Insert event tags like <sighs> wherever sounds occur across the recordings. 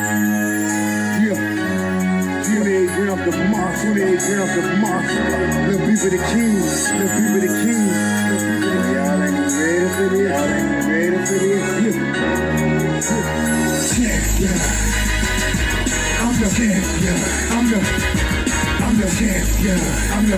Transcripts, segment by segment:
Yeah. 28 grams of moss, 28 grams of moss. Little people the people the people the ready for this. Ready for this. Yeah. I'm the champion. I'm the, I'm the champion. I'm the,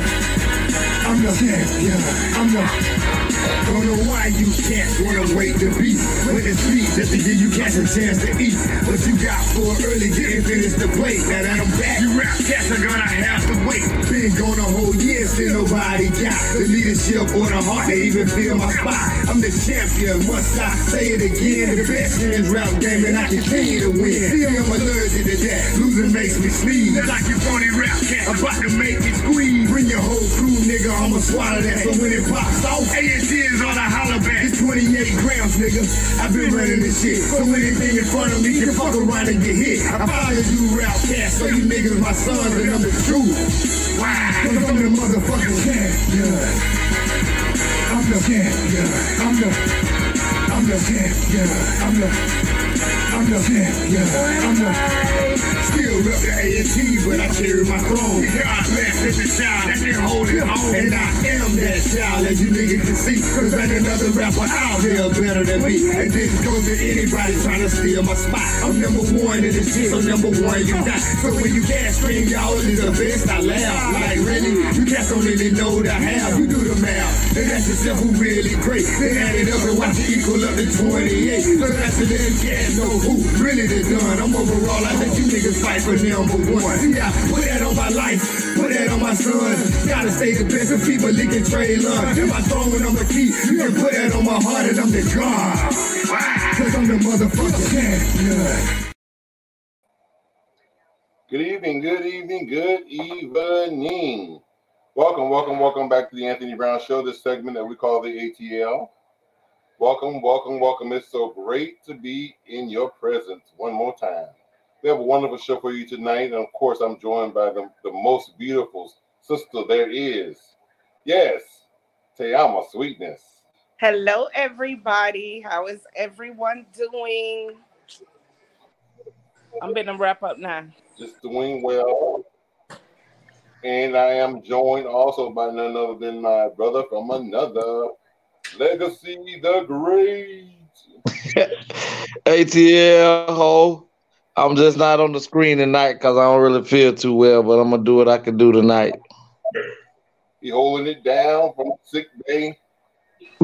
I'm the champion. I'm the. Don't know why you can't wanna wait to be with the speed just to give you cats a chance to eat. What you got for early getting finished the plate. Now that I'm back, you rap cats are gonna have to wait. Been gone a whole year, still nobody got the leadership or the heart to even feel my spot. I'm the champion, must I say it again? The best in this rap game and I continue to win. Still I'm allergic to that, losing makes me sneeze. Like your phony rap cat, about to make me squeeze. Bring your whole crew, nigga, I'ma swallow that. So when it pops off, ASD is on a holler back. It's 28 grams, nigga. I've been running this shit. So anything in front of me can fuck around and get hit. I follow you rap cast, so you niggas my sons and I'm the truth. Why? Cause I'm the motherfucking champion. I'm the champion. I'm the, I'm the champion. I'm the, I'm the champion. I'm the, still rep the A&T, but I carry my throne. God bless every child that can hold it on. And I am that child, as you niggas can see. Cause ain't another rapper out here better than me. And this goes to anybody trying to steal my spot. I'm number one in the shit, so number one you got. So when you can't scream, y'all is the best, I laugh. Like really, you cats don't really know the how. You do the math, and that's yourself who really great. Then add it up and watch it equal up to 28. So that's the little cat know who really the done. I'm overall, I let you niggas fight for number one. See, I put that on my life, put that on my son. Gotta stay the best of people leaking trade love. If I throwing on the key, you can put that on my heart and I'm the God. Cause I'm the motherfucking champion. Good evening, good evening, good evening. Welcome, welcome, welcome back to the Anthony Brown Show, this segment that we call the ATL. Welcome, welcome, welcome. It's so great to be in your presence one more time. We have a wonderful show for you tonight. And of course, I'm joined by the, the most beautiful sister there is. Yes, TeAma Sweetness. Hello, everybody. How is everyone doing? I'm gonna wrap up now. Just doing well. And I am joined also by none other than my brother from another Legacy the Great. <laughs> ATL ho. I'm just not on the screen tonight because I don't really feel too well, but I'm gonna do what I can do tonight. He holding it down from sick bay.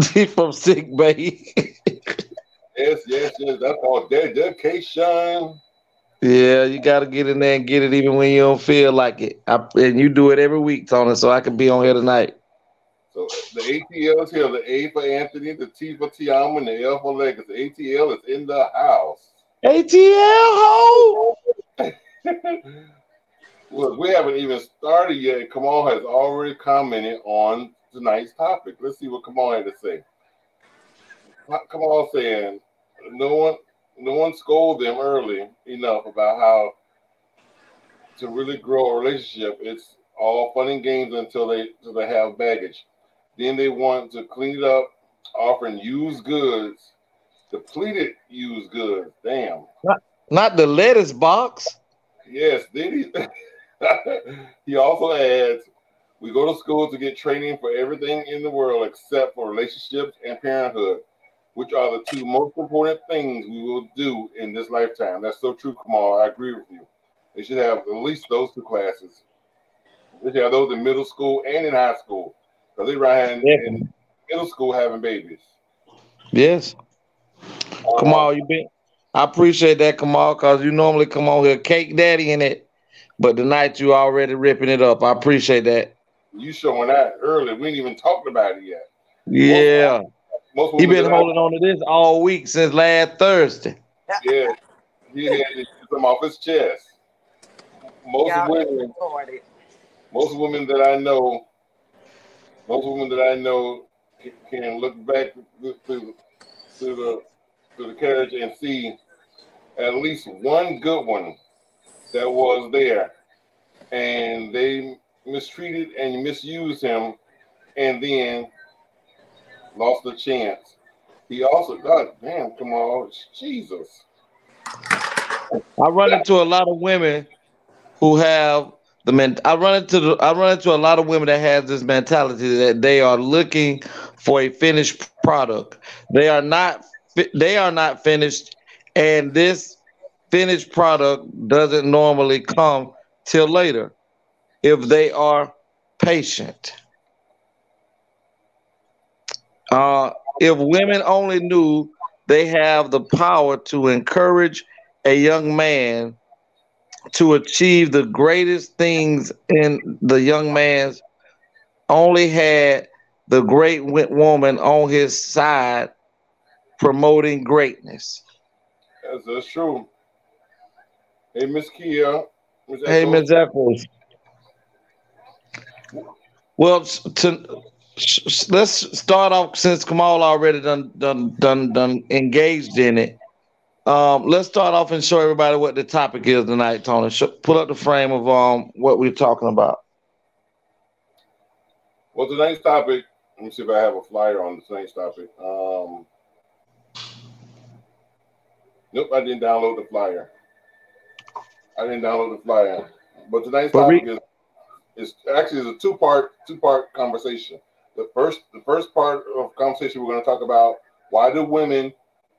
<laughs> from sick bay. yes, yes, yes. That's all dedication. Yeah, you got to get in there and get it even when you don't feel like it. I, and you do it every week, Tony, so I can be on here tonight. So the ATL is here. The A for Anthony, the T for TeAma, and the L for Legacy. The ATL is in the house. ATL ho. <laughs> Look, we haven't even started yet. Kamal has already commented on tonight's topic. Let's see what Kamal had to say. Kamal saying no one no one scolded them early enough about how to really grow a relationship. It's all fun and games until they until they have baggage. Then they want to clean it up, offering used goods, depleted used goods. Damn. Not, not the lettuce box. Yes, then he, <laughs> he also adds, we go to school to get training for everything in the world except for relationships and parenthood, which are the two most important things we will do in this lifetime. That's so true, Kamal. I agree with you. They should have at least those two classes. They should have those in middle school and in high school. Because they're right in, in middle school having babies. Yes. Kamal, you been I appreciate that, Kamal, because you normally come on here cake daddy in it, but tonight you already ripping it up. I appreciate that. You showing that early. We ain't even talked about it yet. Yeah. Most He been that I- holding on to this all week since last Thursday. Yeah, he had it come off his chest. Most Y'all women, most women that I know, most women that I know can, can look back through, through the through the carriage and see at least one good one that was there, and they mistreated and misused him, and then lost the chance. He also, God damn, come on, Jesus. I run into a lot of women who have the men. I run into the, I run into a lot of women that has this mentality that they are looking for a finished product. They are not. They are not finished, and this finished product doesn't normally come till later if they are patient. Uh, if women only knew they have the power to encourage a young man to achieve the greatest things in the young man's only had the great woman on his side promoting greatness. That's, that's true. Hey, Miss Kia. Ms. Hey, Miss Eccles. Well, to let's start off since Kamal already done done done done engaged in it. Um, let's start off and show everybody what the topic is tonight, Tony. Show, put up the frame of um what we're talking about. Well, tonight's topic. Let me see if I have a flyer on tonight's topic. Um, nope, I didn't download the flyer. I didn't download the flyer. But tonight's but topic is is actually is a two part two part conversation. The first the first part of conversation we're going to talk about why do women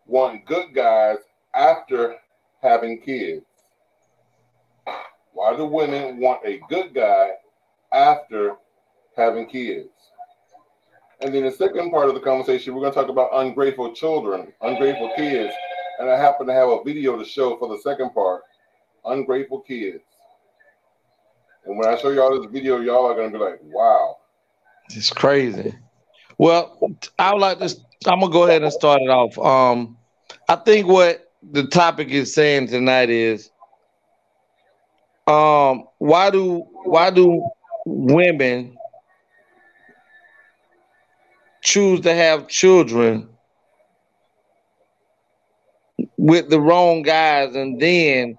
want good guys after having kids? Why do women want a good guy after having kids? And then the second part of the conversation, we're going to talk about ungrateful children, ungrateful kids. And I happen to have a video to show for the second part ungrateful kids. And when I show y'all this video, y'all are to be like, wow. It's crazy. Well, I would like to, I'm to go ahead and start it off. Um, I think what the topic is saying tonight is um why do why do women choose to have children with the wrong guys and then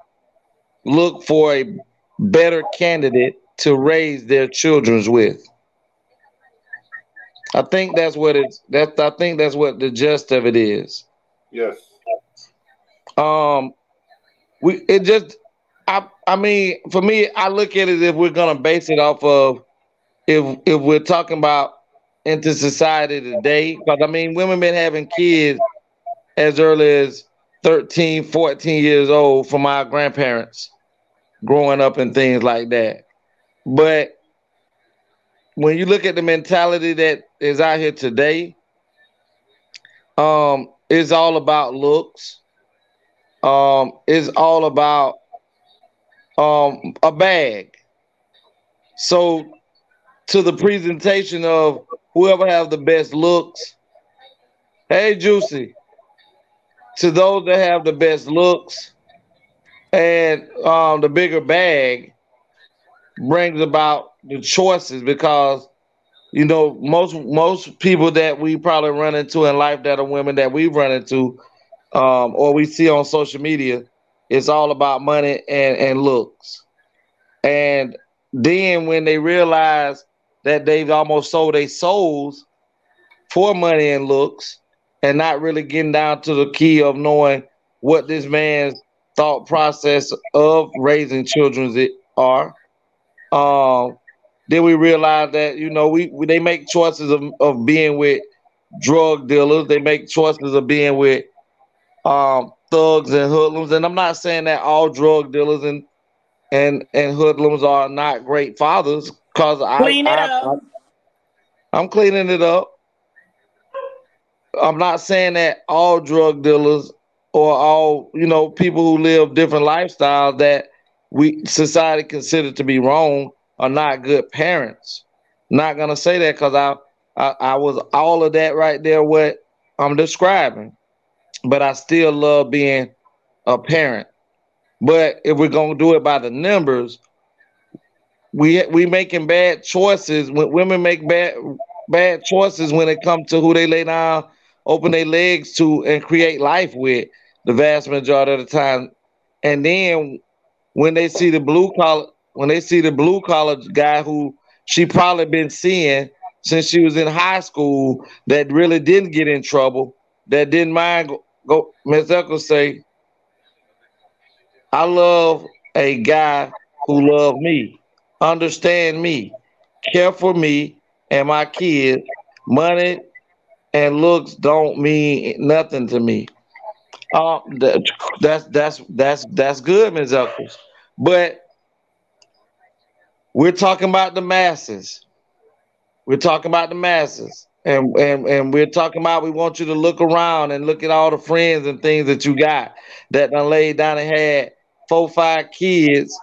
look for a better candidate to raise their children's with. I think that's what it's that i think that's what the gist of it is. Yes. Um, we it just I I mean for me I look at it if we're gonna base it off of if if we're talking about into society today because I mean women been having kids as early as 13 14 years old from our grandparents growing up and things like that. But when you look at the mentality that is out here today um it's all about looks. Um, is all about um, a bag. So to the presentation of whoever have the best looks, hey Juicy, to those that have the best looks and um, the bigger bag brings about the choices because you know most most people that we probably run into in life that are women that we run into um, or we see on social media, it's all about money and, and looks. And then when they realize that they've almost sold their souls for money and looks, and not really getting down to the key of knowing what this man's thought process of raising children are. Um, then we realize that you know we, we they make choices of, of being with drug dealers. They make choices of being with um, thugs and hoodlums. And I'm not saying that all drug dealers and and and hoodlums are not great fathers because I, it I, up. I, I'm cleaning it up. I'm not saying that all drug dealers or all you know people who live different lifestyles that we society consider to be wrong are not good parents. Not gonna say that because I, I I was all of that right there. What I'm describing but I still love being a parent. But if we're gonna do it by the numbers, we we making bad choices. When women make bad bad choices when it comes to who they lay down, open their legs to, and create life with, the vast majority of the time. And then when they see the blue collar, when they see the blue collar guy who she probably been seeing since she was in high school that really didn't get in trouble, that didn't mind go Ms. Eccles say, I love a guy who love me, understand me, care for me and my kids. Money and looks don't mean nothing to me. Um, that, that's that's that's that's good, Ms. Eccles. But we're talking about the masses. We're talking about the masses. And, and and we're talking about we want you to look around and look at all the friends and things that you got that done laid down and had four, five kids.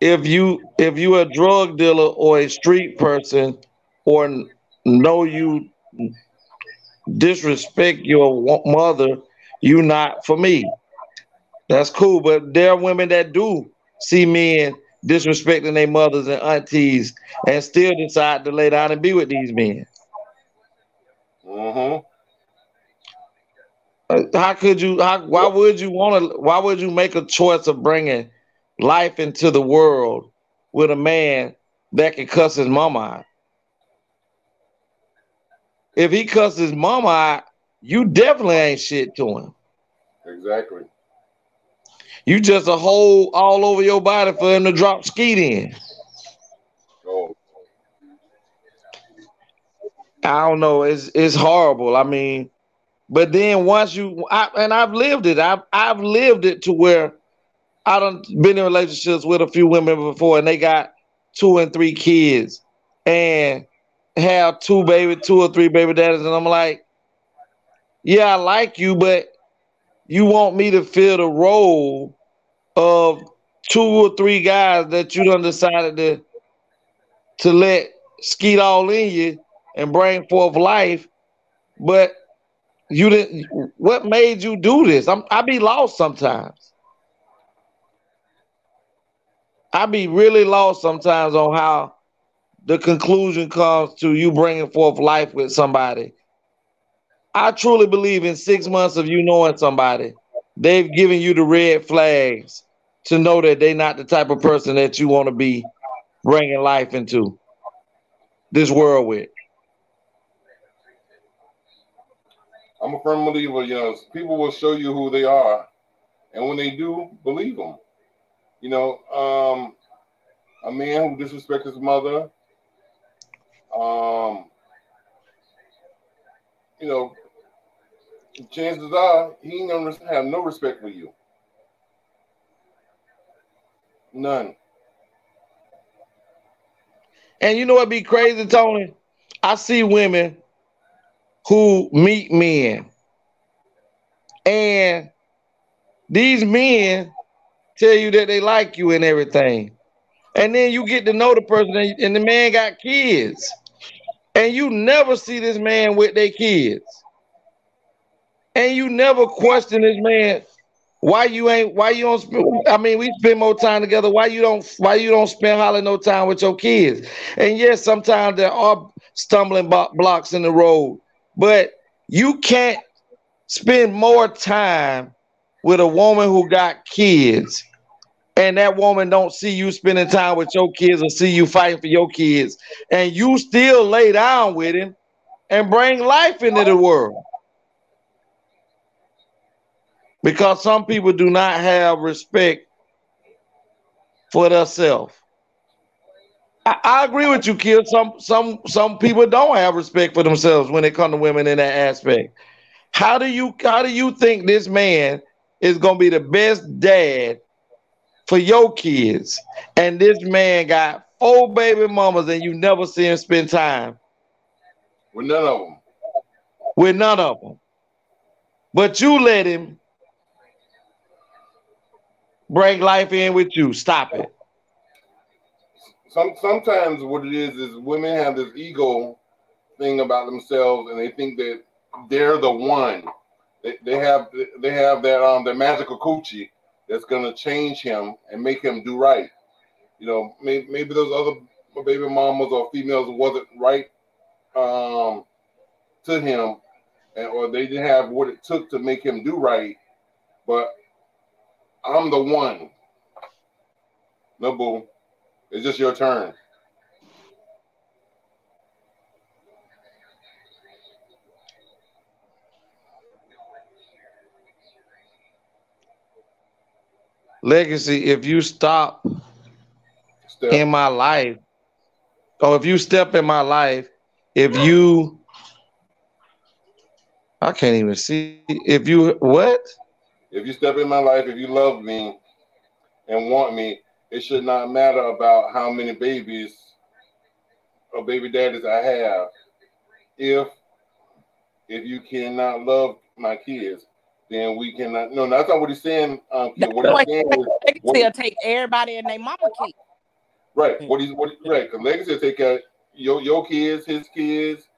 If you if you a drug dealer or a street person or know you disrespect your mother, you not for me. That's cool, but there are women that do see men disrespecting their mothers and aunties and still decide to lay down and be with these men. Mm-hmm. Uh, how could you? How, why would you want to? Why would you make a choice of bringing life into the world with a man that can cuss his mama out? If he cusses his mama out, you definitely ain't shit to him. Exactly. You just a hole all over your body for him to drop skeet in. Oh. I don't know. It's it's horrible. I mean, but then once you I, and I've lived it. I've I've lived it to where I don't been in relationships with a few women before, and they got two and three kids, and have two baby, two or three baby daddies, and I'm like, yeah, I like you, but you want me to fill the role of two or three guys that you done decided to to let skeet all in you and bring forth life, but you didn't. What made you do this? I'm I be lost sometimes. I be really lost sometimes on how the conclusion comes to you bringing forth life with somebody I truly believe in six months of you knowing somebody, they've given you the red flags to know that they're not the type of person that you want to be bringing life into this world with. I'm a firm believer, you know, people will show you who they are. And when they do, believe them. You know, um, a man who disrespects his mother, um, you know, chances are he ain't gonna have no respect for you. None. And you know what be crazy, Tony? I see women who meet men, and these men tell you that they like you and everything. And then you get to know the person, and the man got kids, and you never see this man with their kids. And you never question this man why you ain't why you don't spend, I mean we spend more time together. Why you don't why you don't spend hardly no time with your kids? And yes sometimes there are stumbling blocks in the road but you can't spend more time with a woman who got kids and that woman don't see you spending time with your kids or see you fighting for your kids and you still lay down with him and bring life into the world because some people do not have respect for themselves. I, I, agree with you, kid. Some some some people don't have respect for themselves when it comes to women in that aspect. How do you how do you think this man is gonna be the best dad for your kids? And this man got four baby mamas and you never see him spend time with none of them. With none of them. But you let him bring life in with you. Stop it. Some sometimes what it is is women have this ego thing about themselves, and they think that they're the one. They, they have they have that um their magical coochie that's gonna change him and make him do right. You know, maybe, maybe those other baby mamas or females wasn't right um to him, and or they didn't have what it took to make him do right. But I'm the one. No, boo. It's just your turn. Legacy, if you stop Steph, in my life, or if you step in my life, if you, I can't even see. If you what? if you step in my life, if you love me and want me, it should not matter about how many babies or baby daddies I have. If if you cannot love my kids, then we cannot. No, that's not what he's saying. Um, kid. That's What why he's saying is what- Legacy will take everybody and their mama kid. right. What he's what he- right? Because legacy will take care your your kids, his kids.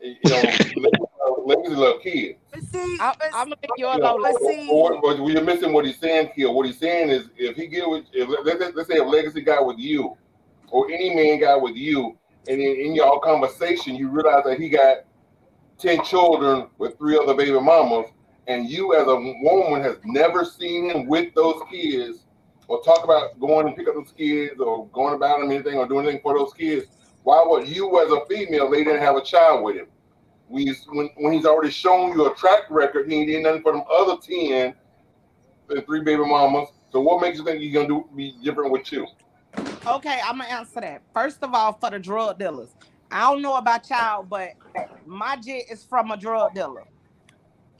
You know, legacy, <laughs> legacy love kids. But see, I, I'm gonna leave you You alone. know, but see, or, or, or you're missing what he's saying here. What he's saying is, if he get with, if let's, let's say if legacy got with you, or any man got with you, and in, in your conversation you realize that he got ten children with three other baby mamas, and you as a woman has never seen him with those kids, or talk about going and pick up those kids, or going about them anything, or doing anything for those kids. Why would you, as a female, they didn't have a child with him? We, when, when he's already shown you a track record, he did nothing for them other 10, the three baby mamas. So what makes you think he's gonna do be different with you? Okay, I'm gonna answer that. First of all, for the drug dealers, I don't know about y'all, but my jet is from a drug dealer.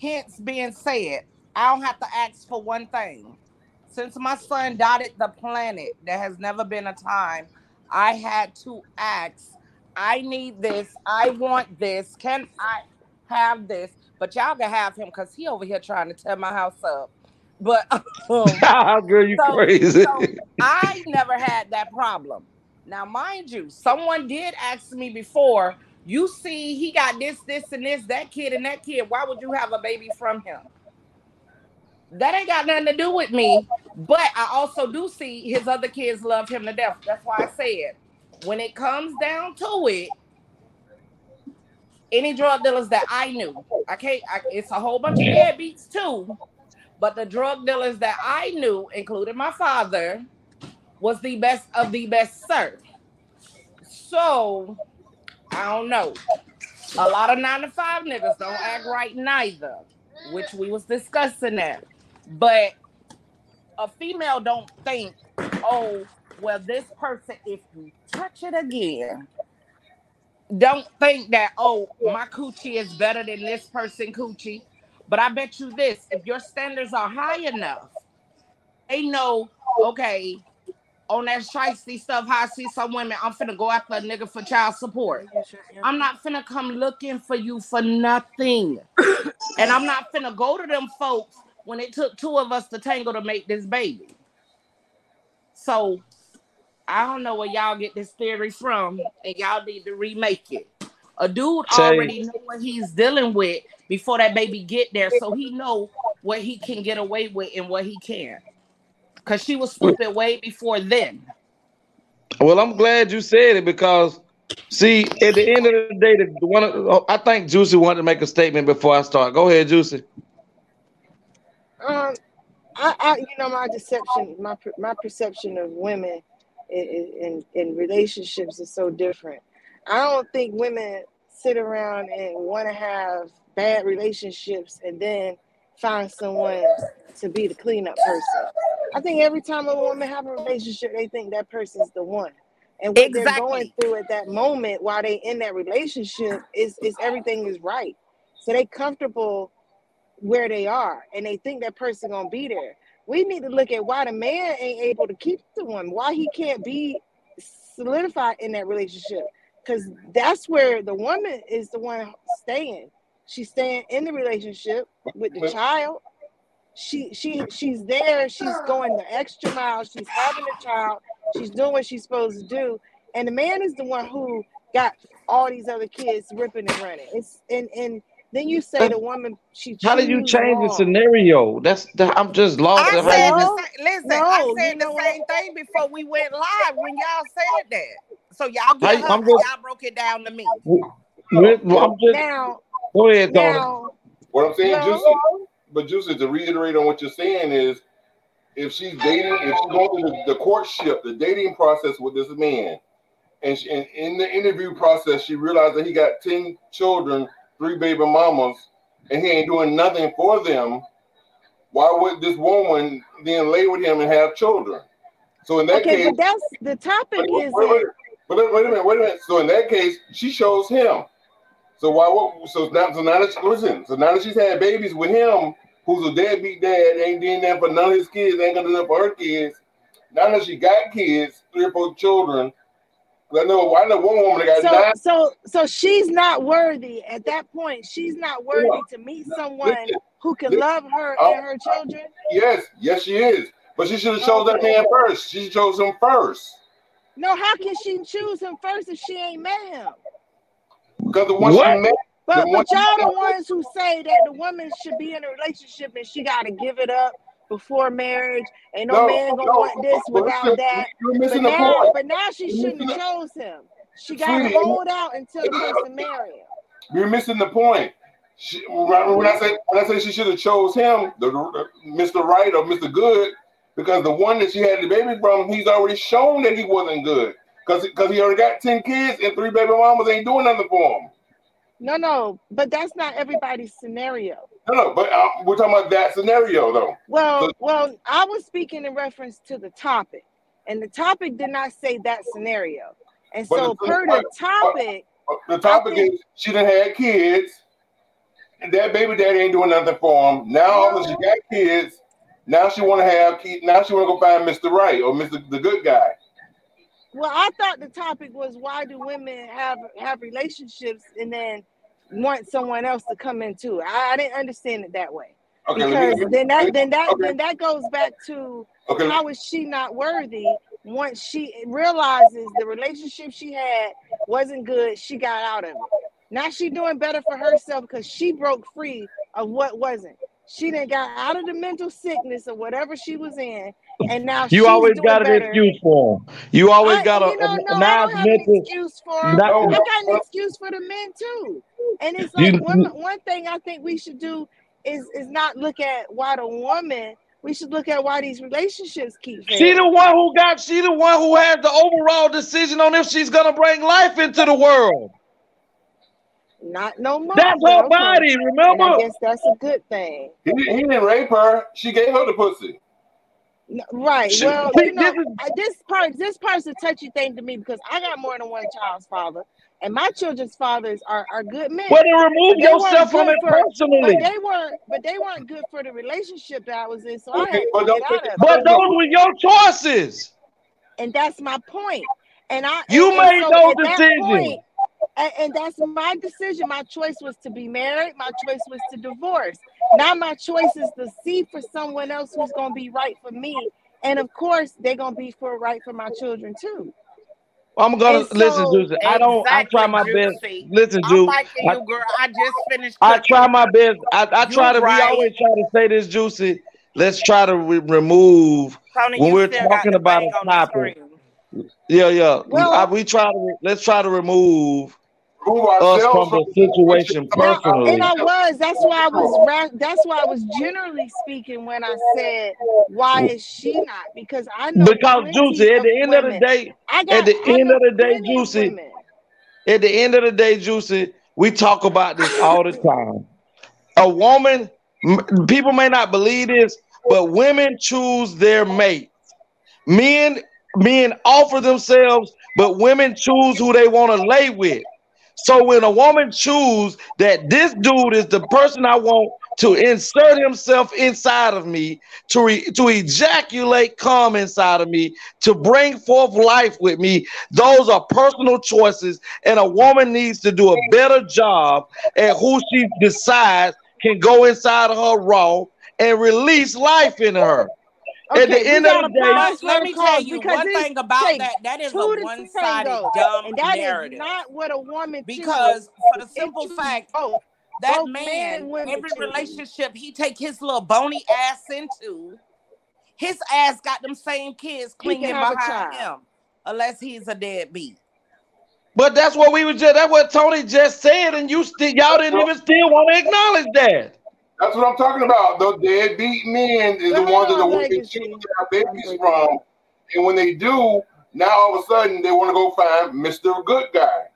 Hence, being said, I don't have to ask for one thing. Since my son dotted the planet, there has never been a time I had to ask. I need this. I want this. Can I have this? But y'all can have him because he over here trying to tear my house up. But <laughs> um, <laughs> Girl, you So- crazy. so I never had that problem. Now, mind you, someone did ask me before, you see, he got this, this, and this, that kid and that kid. Why would you have a baby from him? That ain't got nothing to do with me. But I also do see his other kids love him to death. That's why I said, when it comes down to it, any drug dealers that I knew, I can't, I, it's a whole bunch of deadbeats too. But the drug dealers that I knew, including my father, was the best of the best, sir. So I don't know. A lot of nine to five niggas don't act right neither, which we was discussing that. But a female don't think, oh, well, this person, if you touch it again, don't think that, oh, my coochie is better than this person coochie. But I bet you this, if your standards are high enough, they know, okay, on that shiesty stuff, how I see some women, I'm finna go after a nigga for child support. I'm not finna come looking for you for nothing. <coughs> and I'm not finna go to them folks when it took two of us to tangle to make this baby. So I don't know where y'all get this theory from, and y'all need to remake it. A dude Say- already know what he's dealing with before that baby get there, so he know what he can get away with and what he can. Cause she was stupid way before then. Well, I'm glad you said it because, see, at the end of the day, the the one oh, I think Juicy wanted to make a statement before I start. Go ahead, Juicy. um, I, I, you know, my deception, my my perception of women in, in in relationships is so different. I don't think women sit around and want to have bad relationships and then find someone to be the cleanup person. I think every time a woman have a relationship, they think that person's the one. And what they're going through at that moment while they in that relationship is is everything is right. So they comfortable where they are and they think that person gonna be there. We need to look at why the man ain't able to keep the woman, why he can't be solidified in that relationship. Because that's where the woman is the one staying. She's staying in the relationship with the But- child. She she she's there, she's going the extra mile, she's having a child, she's doing what she's supposed to do. And the man is the one who got all these other kids ripping and running. It's and and then you say the woman she How did you choose change the scenario? That's that, I'm just lost. I said the you, same, listen, I said the know same what? thing before we went live when y'all said that. So y'all get How- her I'm just- y'all broke it down to me. well, I'm just Now go ahead, Tony. now What I'm saying, No. But Juicy, to reiterate on what you're saying is, if she's dating, if she's going through the, the courtship, the dating process with this man, and, she, and in the interview process, she realized that he got ten children, three baby mamas, and he ain't doing nothing for them. why would this woman then lay with him and have children? So in that Okay, case, but that's the topic wait, is wait, wait, wait, wait a minute, wait a minute. So in that case, she shows him. So why? would- So now, so now that she, listen, so now that she's had babies with him, who's a deadbeat dad, ain't doing that for none of his kids, ain't gonna do that for her kids. Now that she got kids, three or four children. 'cause I know, I know one woman that got so nine. so so she's not worthy at that point. She's not worthy to meet someone Listen, who can listen, love her oh, and her children. Yes, yes, she is. But she should have chose that man first. She chose him first. No, how can she choose him first if she ain't met him? Because the one What? she met, But, but y'all the ones who say that the woman should be in a relationship and she got to give it up before marriage. Ain't no, no, man gonna no, want this without listen, that. You're But missing the now, point. but now she You're shouldn't have chose him. She got to hold out until the person marry him. You're missing the point. She, when when I say when I say she should have chose him, the, the Mr. Right or Mr. Good, because the one that she had the baby from, he's already shown that he wasn't good. Because because he already got ten kids and three baby mamas ain't doing nothing for him. No, no, but that's not everybody's scenario. No, no, but uh, we're talking about that scenario though. Well, So- well, I was speaking in reference to the topic, and the topic did not say that scenario. And so, it's- per the topic, The topic think- is she done had kids, and that baby daddy ain't doing nothing for him. Now a she got kids. Now she want to have kids. Now she want to go find Mr. Right or Mr. the good guy. well, I thought the topic was why do women have have relationships and then want someone else to come into it? I, I didn't understand it that way. Okay, because me, then that then that okay. then that goes back to okay, how is she not worthy once she realizes the relationship she had wasn't good she got out of it. Now she doing better for herself because she broke free of what wasn't. She done got out of the mental sickness or whatever she was in and now You she's always doing got an better. excuse for them. You always I, got a, you know, a, no, a I nice don't have an mental. excuse for 'em. Not- I got an <laughs> excuse for the men too. And it's You- like one one thing I think we should do is is not look at why the woman. We should look at why these relationships keep She the one who got. She the one who has the overall decision on if she's gonna bring life into the world. Not no more. That's but her okay. body. And I Remember? guess that's a good thing. he, he didn't rape her. She gave her the pussy. Right. She- Well, <laughs> you know, this is- this part, this part's a touchy thing to me because I got more than one child's father, and my children's fathers are, are good men. Well, then remove But they weren't yourself from good it for- personally. But they weren't. But they weren't good for the relationship that I was in, so I had to but don't out of it- it. But those were your choices. And that's my point. And I You and, made so those at that decisions. point- and, and that's my decision. My choice was to be married. My choice was to divorce. Now my choice is to see for someone else who's gonna be right for me. And of course, they're gonna be for right for my children too. I'm gonna And so- listen, Juicy. I don't. I try my Exactly, best. Juicy. Listen, I'm Juicy. liking I- you, girl. I just finished. I try my best. I, I try to. right. We always try to say this, Juicy. Let's try to re- remove. Tony, when we're talking about a on topic. Yeah, yeah. Well- I, we try to. Let's try to remove Remove us from the situation Now, personally. and I was. That's why I was. That's why I was generally speaking when I said, "Why is she not?" Because I know. Because plenty Juicy, at the end of the day, got, at the I end of the day, Juicy, women. at the end of the day, Juicy, we talk about this all the time. A woman, people may not believe this, but women choose their mates. Men, men offer themselves, but women choose who they want to lay with. So when a woman choose that this dude is the person I want to insert himself inside of me, to re, to ejaculate cum inside of me, to bring forth life with me, those are personal choices, and a woman needs to do a better job at who she decides can go inside of her raw and release life in her. At the end of the day- let me tell you one thing about that. That is a one-sided, tango, dumb and that is narrative. not what a woman Because for the simple fact both. that both man, women every relationship he take his little bony ass into, his ass got them same kids clinging behind him, unless he's a deadbeat. But that's what we were just that's what Tony just said, and you still y'all didn't even still want to acknowledge that. That's what I'm talking about. The deadbeat men is the Well, ones that the hold on, women legacy. choose to babies from. And when they do, now all of a sudden they want to go find Mr. Good Guy.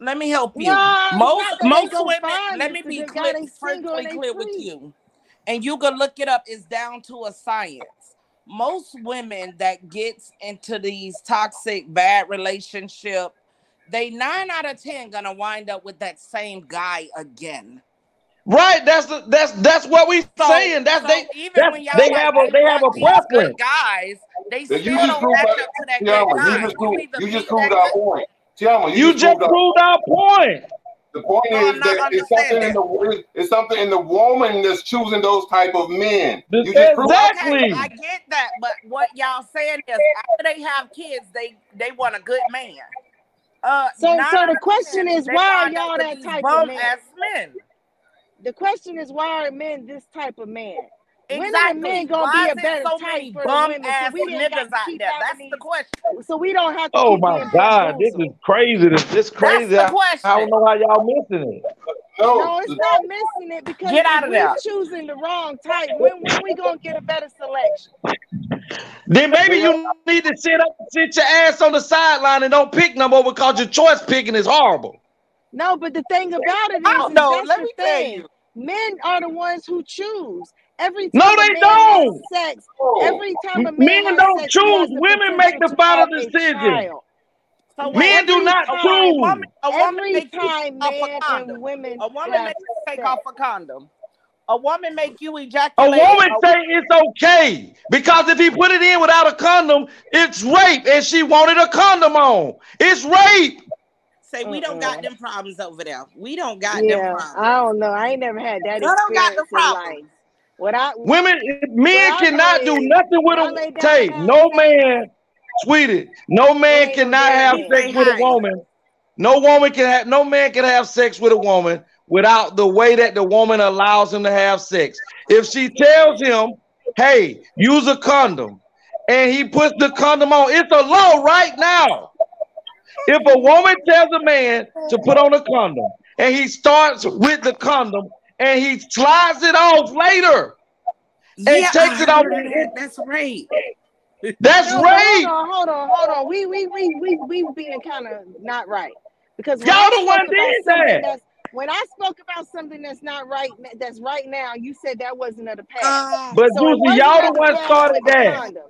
Let me help you. No, most not that they most women. Let me be Good clear, they single perfectly and they clear with you. and you can look it up. It's down to a science. Most women that gets into these toxic, bad relationship, they nine out of ten gonna wind up with that same guy again. Right. That's the, that's that's what we So, saying. That's so they even that's, when y'all they have a I they have a want preference. guys, they You still just don't proved match that- up to that good TeAma, you just proved, you just proved that our point. TeAma, you, You just just proved our point. The point No, is I'm that it's something in the it's something in the woman that's choosing those type of men. You just proved Exactly. Okay, I get that, but what y'all saying is after they have kids, they they want a good man. Uh, So- so the question is, why are y'all that type of bum man? ass men. The question is, why are men this type of man? Women Exactly. and men gonna Why be a better so type for the bum women, so we didn't got niggas to out keep there? having That's the question. So we don't have to Oh keep my God, this is crazy. This this That's crazy. the I, I don't know how y'all missing it. no. No, it's not missing it because Get out of we're there. choosing the wrong type, when when we gonna get a better selection? Then maybe you need to sit up, sit your ass on the sideline and don't pick no more because your choice picking is horrible. No, but the thing about it is, I don't is know. Let the me tell you. Men are the ones who choose. Every No, time a they man don't. sex, every time a man Men don't sex, choose. Women make the final decision. So Men do not time- a choose. woman, a woman Every make time off a men and women A woman have make you take sex. off a condom. A woman make you A ejaculate. woman A- woman say it's okay because if he put it in without a condom, it's rape, and she wanted a condom on. It's rape. Say we don't Mm-mm. got them problems over there. We don't got them Yeah, problems. I don't know. I ain't never had that Y'all don't got the experience in problem. What I Women, men Well, I cannot do is nothing with y'all a down Tay. No man, sweetie, no man ain't cannot damn have sex with a woman. No woman can have. No man can have sex with a woman without the way that the woman allows him to have sex. If she tells him, "Hey, use a condom," and he puts the condom on, it's a law right now. If a woman tells a man to put on a condom and he starts with the condom and he slides it off later, and takes it off, that. That's rape. that's No, but rape. hold on, hold on, hold on. We we we we we being kind of not right because Y'all the one did that. that's when I spoke about something that's not right, that's right now. You said that wasn't of the past. Um, But So Juicy, y'all the one started that. condom.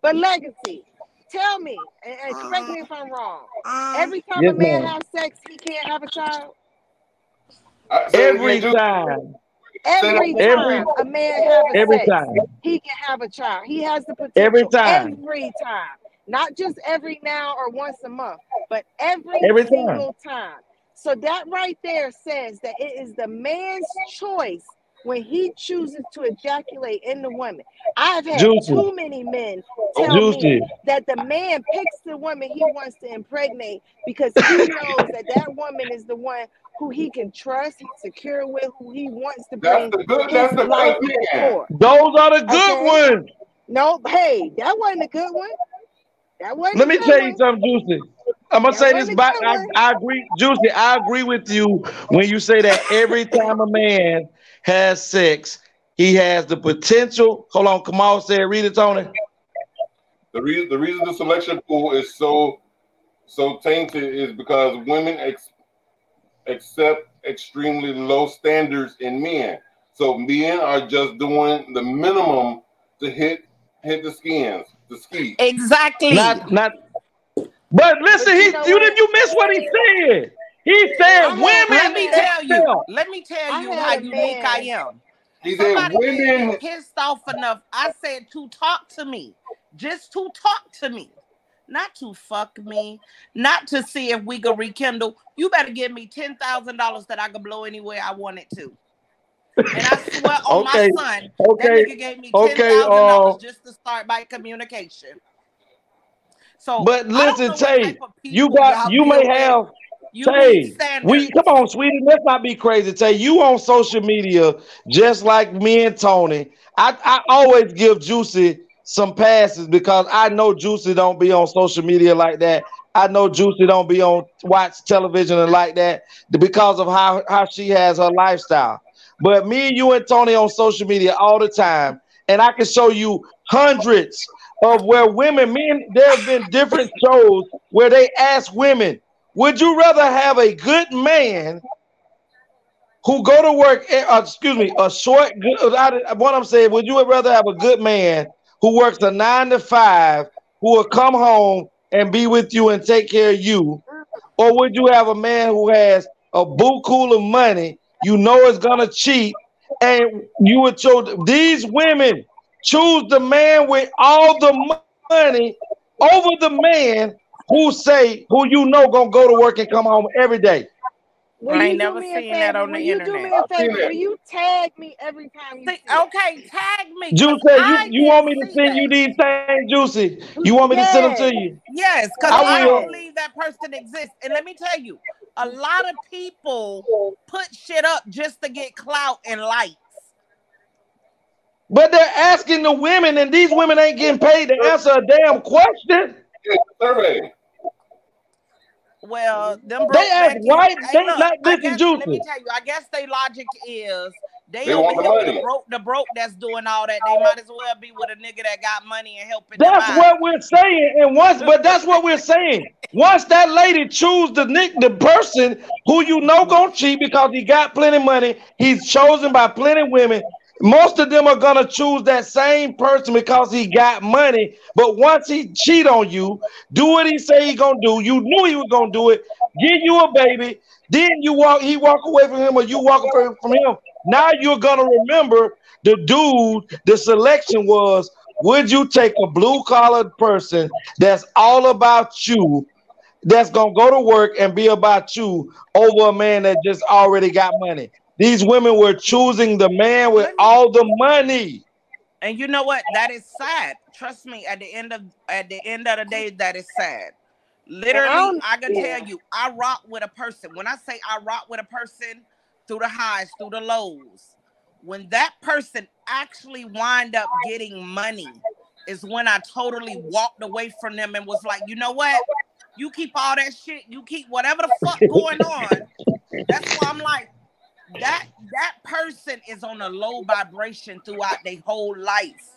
But legacy, tell me, and, and correct me if I'm wrong. um, Every time Yes, a man ma'am. has sex, he can't have a child. I- say it Every again, time, Every that- Every- time a man have a every sex, time, he can have a child. He has the potential Every time. Every time. Not just every now or once a month, but every, Every time. single time. So that right there says that it is the man's choice when he chooses to ejaculate in the woman. I've had Juicy. too many men oh, tell me that the man picks the woman he wants to impregnate because he <laughs> knows that that woman is the one who he can trust, he's secure with, who he wants to That's bring the good. his That's the life good man. for. Those are the good Okay. ones. No, hey, that wasn't a good one. That wasn't Let me good tell you something, Juicy. I'm gonna That say this a back. I. I agree, Juicy. I agree with you when you say that every time a man has sex, he has the potential. Hold on, Kamal said, read it, Tony. The reason the reason the selection pool is so so tainted is because women ex- accept extremely low standards in men. So men are just doing the minimum to hit hit the skins, the ski. exactly. Not, not. But listen, But you he, know you what? did you miss what he said? He said I had- women. Let me tell you. excel. Let me tell you how a unique I man- am. He said Somebody women pissed off enough. I said to talk to me, just to talk to me, not to fuck me, not to see if we could rekindle. You better give me ten thousand dollars that I could blow anywhere I wanted to. And I swear on Okay, my son, okay, that nigga gave me ten okay, thousand dollars uh, just to start my communication. So, But listen, know what Tay, You got y'all you deal may have You Tay, we come on, sweetie. Let's not be crazy. Tay, you on social media just like me and Tony. I, I always give Juicy some passes because I know Juicy don't be on social media like that. I know Juicy don't be on watch television and like that because of how, how she has her lifestyle. But me and you and Tony on social media all the time, and I can show you hundreds of where women, men, there have been different shows where they ask women, would you rather have a good man who go to work, eh, uh, excuse me, a short, good, I, what I'm saying, would you rather have a good man who works a nine to five, who will come home and be with you and take care of you? Or would you have a man who has a buku of money, you know is gonna cheat, and you would choose these women choose the man with all the money over the man who say who you know gonna go to work and come home every day. Will I ain't never me a seen that on the Will you do me internet. a I've seen favor? Will you tag me every time you See, see okay, tag me. Juicy, 'cause you, you want me to see send you these things, Juicy? You want me to send them to you? Yes, because I I will. don't believe that person exists. And let me tell you, a lot of people put shit up just to get clout and likes. But they're asking the women, and these women ain't getting paid to answer a damn question. Yeah, survey. Well, them broke They ask back white, Hey, they look, like I listen, guess, let me tell you, I guess their logic is they, They over want the money. the broke, the broke that's doing all that. They might as well be with a nigga that got money and helping them That's out. what we're saying. And once, but that's what we're saying. Once that lady choose the nick, the person who you know gonna cheat because he got plenty of money, he's chosen by plenty of women. Most of them are gonna choose that same person because he got money. But once he cheat on you, do what he say he gonna do. You knew he was gonna do it. Give you a baby. Then you walk. He walk away from him, or you walk away from him. Now you're gonna remember the dude. The selection was: Would you take a blue collared person that's all about you? That's gonna go to work and be about you over a man that just already got money. These women were choosing the man with all the money. And you know what? That is sad. Trust me. At the end of at the end of the day, that is sad. Literally, don't- I can yeah. tell you, I rock with a person. When I say I rock with a person through the highs, through the lows, when that person actually wind up getting money, is when I totally walked away from them and was like, you know what? You keep all that shit. You keep whatever the fuck going on. That's why I'm like, that that person is on a low vibration throughout their whole life.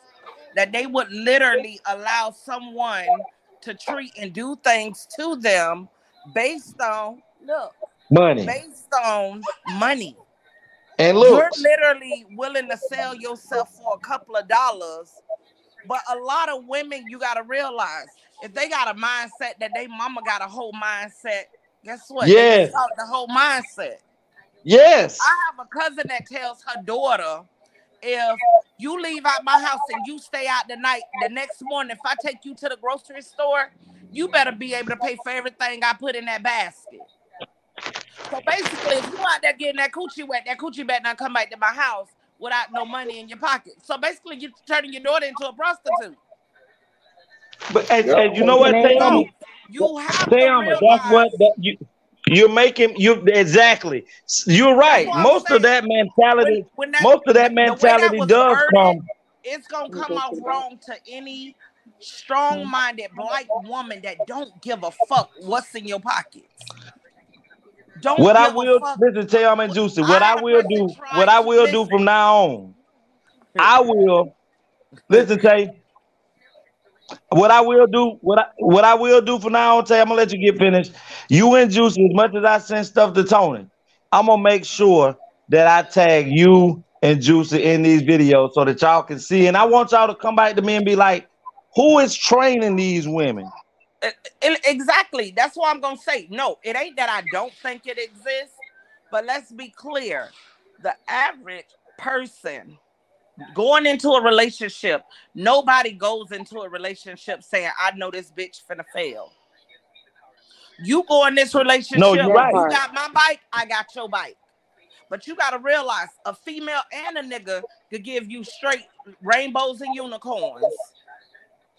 That they would literally allow someone to treat and do things to them based on look, Money based on money. and look You're literally willing to sell yourself for a couple of dollars. But a lot of women, you gotta realize, if they got a mindset that they mama got a whole mindset, guess what? Yes. the whole mindset. Yes. I have a cousin that tells her daughter, if you leave out my house and you stay out the night, the next morning, if I take you to the grocery store, you better be able to pay for everything I put in that basket. So basically, if you out there getting that coochie wet, that coochie better not come back to my house without no money in your pocket. So basically, you're turning your daughter into a prostitute. But and, Yep. and you know what, Man. TeAma? You have TeAma, to that's what that you you're making you exactly. You're right. Most of that mentality, when that most of that way that mentality does worded, come. it's gonna come out wrong to any strong-minded black woman that don't give a fuck what's in your pockets. Don't What I will listen, TeAma and Juicy. What I a will do, what I will do from now on, I will listen, Tay. What I will do, what I what I will do for now Tay, I'm gonna let you get finished. You and Juicy, as much as I send stuff to Tony, I'm gonna make sure that I tag you and Juicy in these videos so that y'all can see. And I want y'all to come back to me and be like, who is training these women? Eh, eh, e- e- Exactly. That's why I'm gonna say no. It ain't that I don't think it exists, but let's be clear: the average person going into a relationship, nobody goes into a relationship saying, "I know this bitch finna fail." You go in this relationship, No, you're right. you got my bike, I got your bike. But you gotta realize a female and a nigga could give you straight rainbows and unicorns.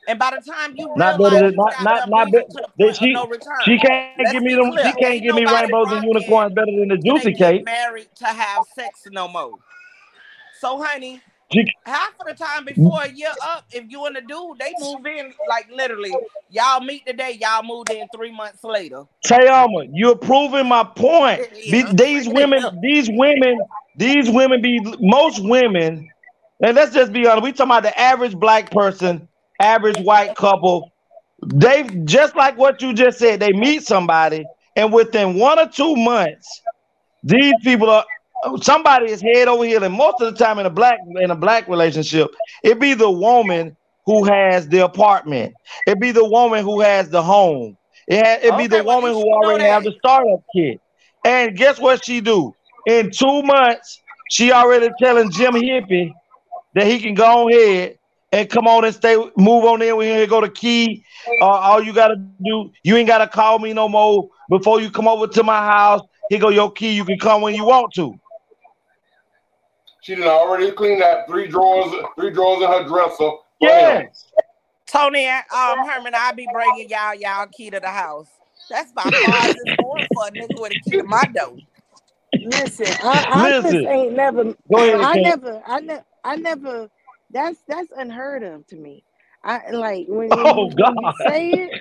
And by the time you Not realize better, not not not better. to the They- point of She no return. she can't Let's give me them. She can't give me rainbows and unicorns better than the Juicy cake. married to have sex no more. So, honey, half of the time mm. before a year up, if you and the dude, they move in like literally. Y'all meet today, y'all moved in three months later. TeAma, you're proving my point. <laughs> Yeah. These women, these women, these women be most women, and let's just be honest, we talking about the average black person, average white couple. They just like what you just said, they meet somebody, and within one or two months, these people are somebody is head over here, and most of the time in a black in a black relationship, it be the woman who has the apartment. It be the woman who has the home. It ha- it be the well, woman who already have the startup kit. And guess what she do? In two months, she already telling Jim Hippie that he can go ahead and come on and stay, move on in him. Here go to key. Uh, all you gotta do, you ain't gotta call me no more before you come over to my house. Here go your key. You can come when you want to. She done already cleaned out three drawers, three drawers in her dresser. Yes. Tony um Herman, I'll be bringing y'all y'all key to the house. That's by far as it's going for a nigga with a key to my door. Listen, I, I just ain't never. Go ahead, I Ken. never. I never. I never. That's that's unheard of to me. I like when, when, Oh, you, when you say it.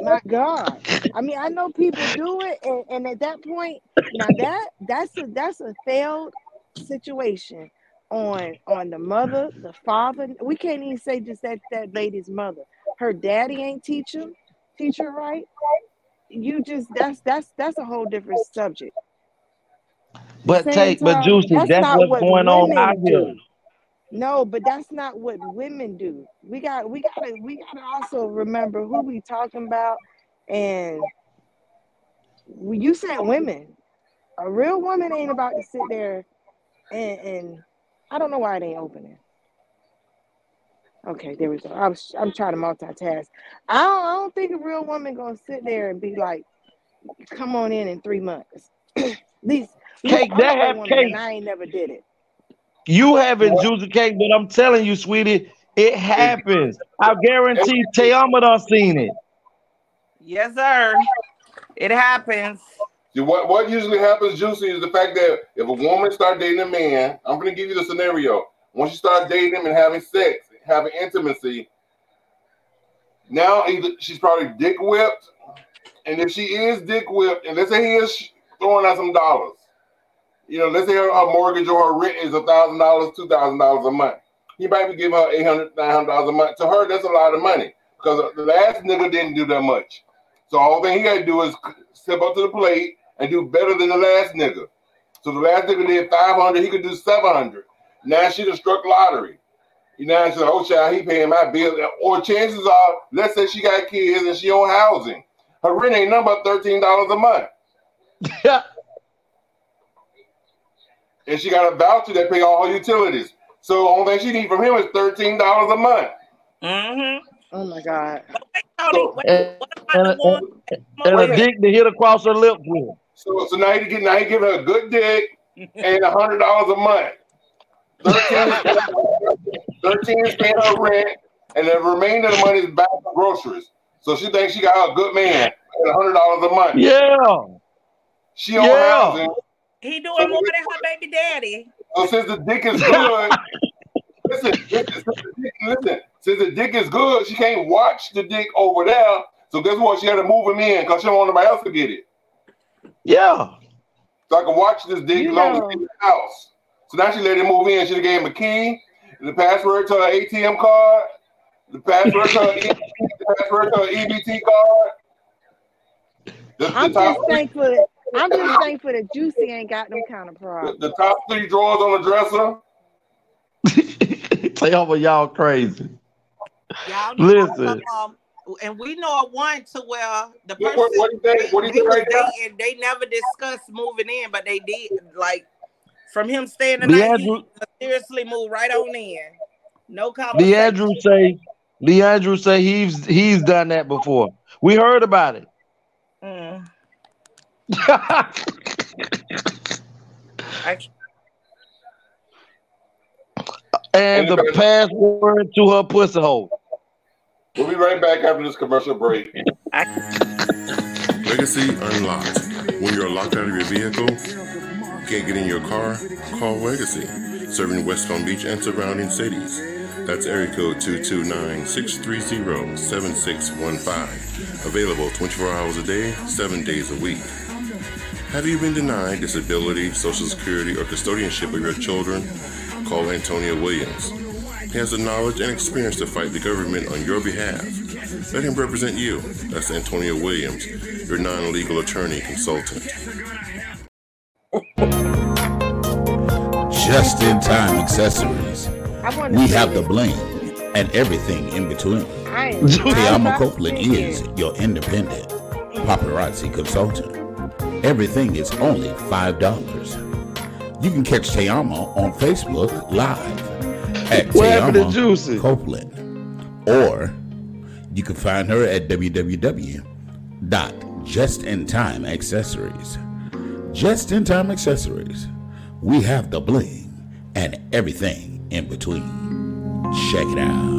My God. I mean, I know people do it, and, and at that point, now that that's a that's a failed situation on on the mother, the father. We can't even say just that that lady's mother. Her daddy ain't teach him, teach her right. You just that's that's that's a whole different subject. But Same take, but time, juicy. that's That's what's what going on out here. No, but that's not what women do. We got we gotta we gotta also remember who we talking about and you said women. A real woman ain't about to sit there and, and I don't know why it ain't opening. Okay, there we go. I was I'm trying to multitask. I don't I don't think a real woman gonna sit there and be like, come on in in three months. <clears throat> At least, Cake, I'm that a have woman cake. I ain't never did it. You having juicy cake, but I'm telling you, sweetie, it happens. I guarantee TeAma done seen it. Yes, sir. It happens. What, what usually happens, Juicy, is the fact that if a woman start dating a man, I'm to give you the scenario. Once you start dating him and having sex, having intimacy, now either she's probably dick whipped, and if she is dick whipped, and let's say he is throwing out some dollars, you know, let's say her, her mortgage or her rent is a thousand dollars, two thousand dollars a month. He might be giving her eight hundred, nine hundred dollars a month. To her, that's a lot of money because the last nigga didn't do that much. So all thing he got to do is step up to the plate and do better than the last nigga. So the last nigga did 500, he could do 700. Now she done struck lottery. You know, she's like, oh, child, he paying my bill. Or chances are, let's say she got kids and she own housing. Her rent ain't nothing but $13 a month. Yeah. And she got a voucher that pay all her utilities. So the only thing she need from him is $13 a month. Mm-hmm. Oh my God. So- what, And, and, and a a dick to hit across her lip with. So, so now he get now he giving her a good dick and a hundred dollars a month. Thirteen, <laughs> is paying- thirteen is paying her rent, and the remainder of the money is back for groceries. So she thinks she got a good man at a hundred dollars a month. Yeah. She on Yeah. housing. He doing more than her baby daddy. So since the dick is <laughs> good, listen, listen, listen, since the dick is good, she can't watch the dick over there. So guess what? She had to move him in because she don't want nobody else to get it. Yeah. So I can watch this dick You as long as know- in the house. So now she let him move in. She gave him a key, the password to her ATM card, the password to her, E- the password to her EBT card. The, the I'm top just thankful. I'm just thankful that Juicy ain't got no kind of the, problems. the top three drawers on the dresser. <laughs> Say over y'all crazy. Y'all need Listen. Um, and we know of one to where the person what, what do you think? What do you they think right dating, they never discussed moving in, but they did. Like from him staying the night, he seriously moved right on in. No conversation. Leandrew say, Leandrew say he's he's done that before. We heard about it. Mm. I, <laughs> and the password to her pussy hole. We'll be right back after this commercial break. Legacy Unlocked. When you're locked out of your vehicle, can't get in your car, call Legacy, serving West Palm Beach and surrounding cities. That's area code 229-630-7615. Available 24 hours a day, 7 days a week. Have you been denied disability, social security, or custodianship of your children? Call Antonio Williams. He has the knowledge and experience to fight the government on your behalf. Let him represent you. That's Antonio Williams, your non legal attorney consultant. Just in time accessories. I want to We have the this. bling and everything in between. I TeAma Copeland is your independent paparazzi consultant. Everything is only $5. You can catch TeAma on Facebook Live at What happened to Juicy? Copeland. Or you can find her at www.justintimeaccessories. Just in time accessories. We have the bling and everything in between. Check it out.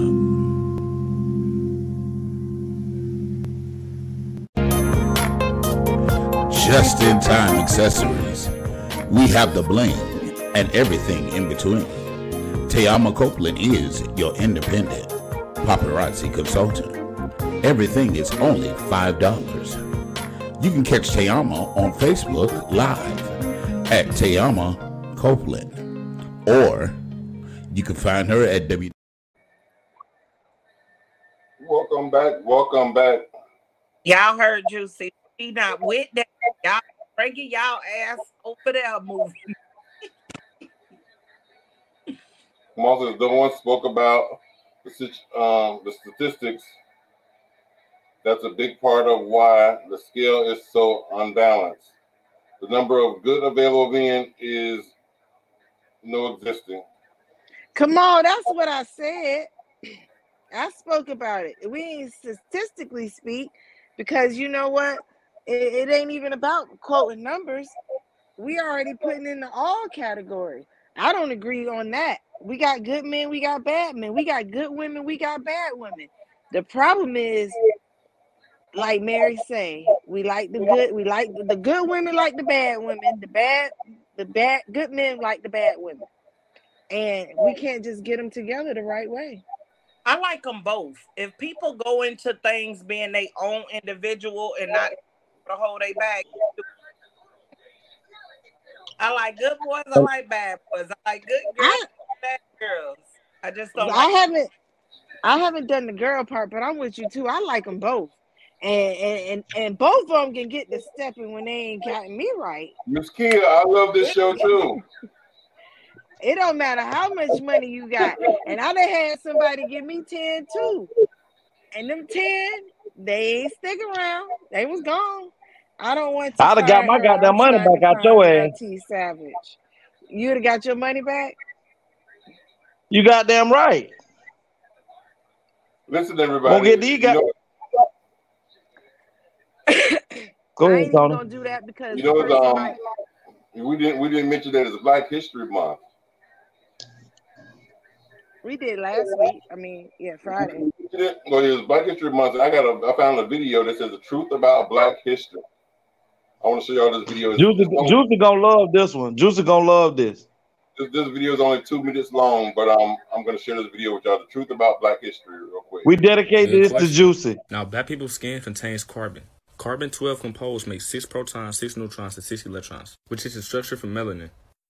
Just in time accessories. We have the bling and everything in between. TeAma Copeland is your independent paparazzi consultant. Everything is only $5. You can catch TeAma on Facebook Live at TeAma Copeland. Or you can find her at W. Welcome back. Welcome back. Y'all heard Juicy. She not with that. Y'all bringing y'all ass over there moving. Moses, the one spoke about the, um, the statistics. That's a big part of why the scale is so unbalanced. The number of good available men is no existing. Come on, that's what I said. I spoke about it. We ain't statistically speak because you know what? It, it ain't even about quoting numbers. We already putting in the all category. I don't agree on that. We got good men, we got bad men. We got good women, we got bad women. The problem is, like Mary say, we like the good, we like the good women like the bad women. The bad, the bad good men like the bad women and we can't just get them together the right way. I like them both. If people go into things being their own individual and not to hold their back, I like good boys. I oh. like bad boys. I like good girls. I bad girls. I just don't. I Like, haven't I haven't done the girl part, but I'm with you too. I like them both, and and and, and both of them can get the stepping when they ain't got me right. Miss Kia, I love this show too. <laughs> It don't matter how much money you got, and I done had somebody give me ten too, and them ten they ain't stick around. They was gone. I don't want to. I'd have got my her. goddamn money back out your ass. LT Savage. You'd have got your money back. You goddamn right. Listen, everybody. Go get these you guys. know, <coughs> Go I ahead, ain't even Tony. gonna do that because you know, person um, might. we didn't we didn't mention that it's Black History Month. We did last week. I mean, yeah, Friday. Well, it was Black History Month. I got a I found a video that says the truth about Black history. I want to show y'all this video. It's, Juicy, it's Juicy gonna love this one. Juicy gonna love this. This, this video is only two minutes long, but um, I'm going to share this video with y'all. The truth about Black history, real quick. We dedicate Good this to question. Juicy. Now, black people's skin contains carbon. Carbon 12 composed makes 6 protons, 6 neutrons, and 6 electrons, which is the structure for melanin.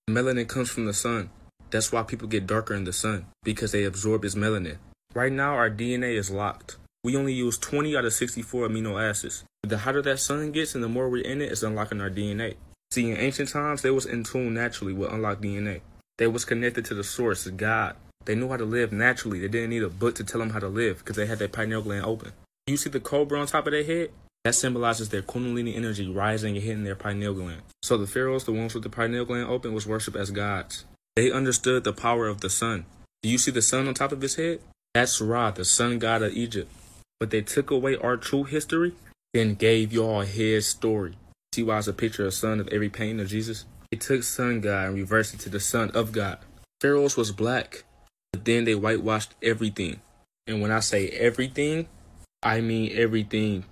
Melanin comes from the sun. That's why people get darker in the sun, because they absorb its melanin. Right now, our DNA is locked. We only use 20 out of 64 amino acids. The hotter that sun gets and the more we're in it, it's unlocking our DNA. See, in ancient times, they was in tune naturally with unlocked DNA. They was connected to the source, God. They knew how to live naturally. They didn't need a book to tell them how to live because they had their pineal gland open. You see the cobra on top of their head? That symbolizes their kundalini energy rising and hitting their pineal gland. So the pharaohs, the ones with the pineal gland open, was worshipped as gods. They understood the power of the sun. Do you see the sun on top of his head? That's Ra, the sun god of Egypt. But they took away our true history, then gave y'all his story. See why it's a picture of sun of every painting of Jesus? They took sun god and reversed it to the son of God. Pharaohs was black, but then they whitewashed everything. And when I say everything, I mean everything.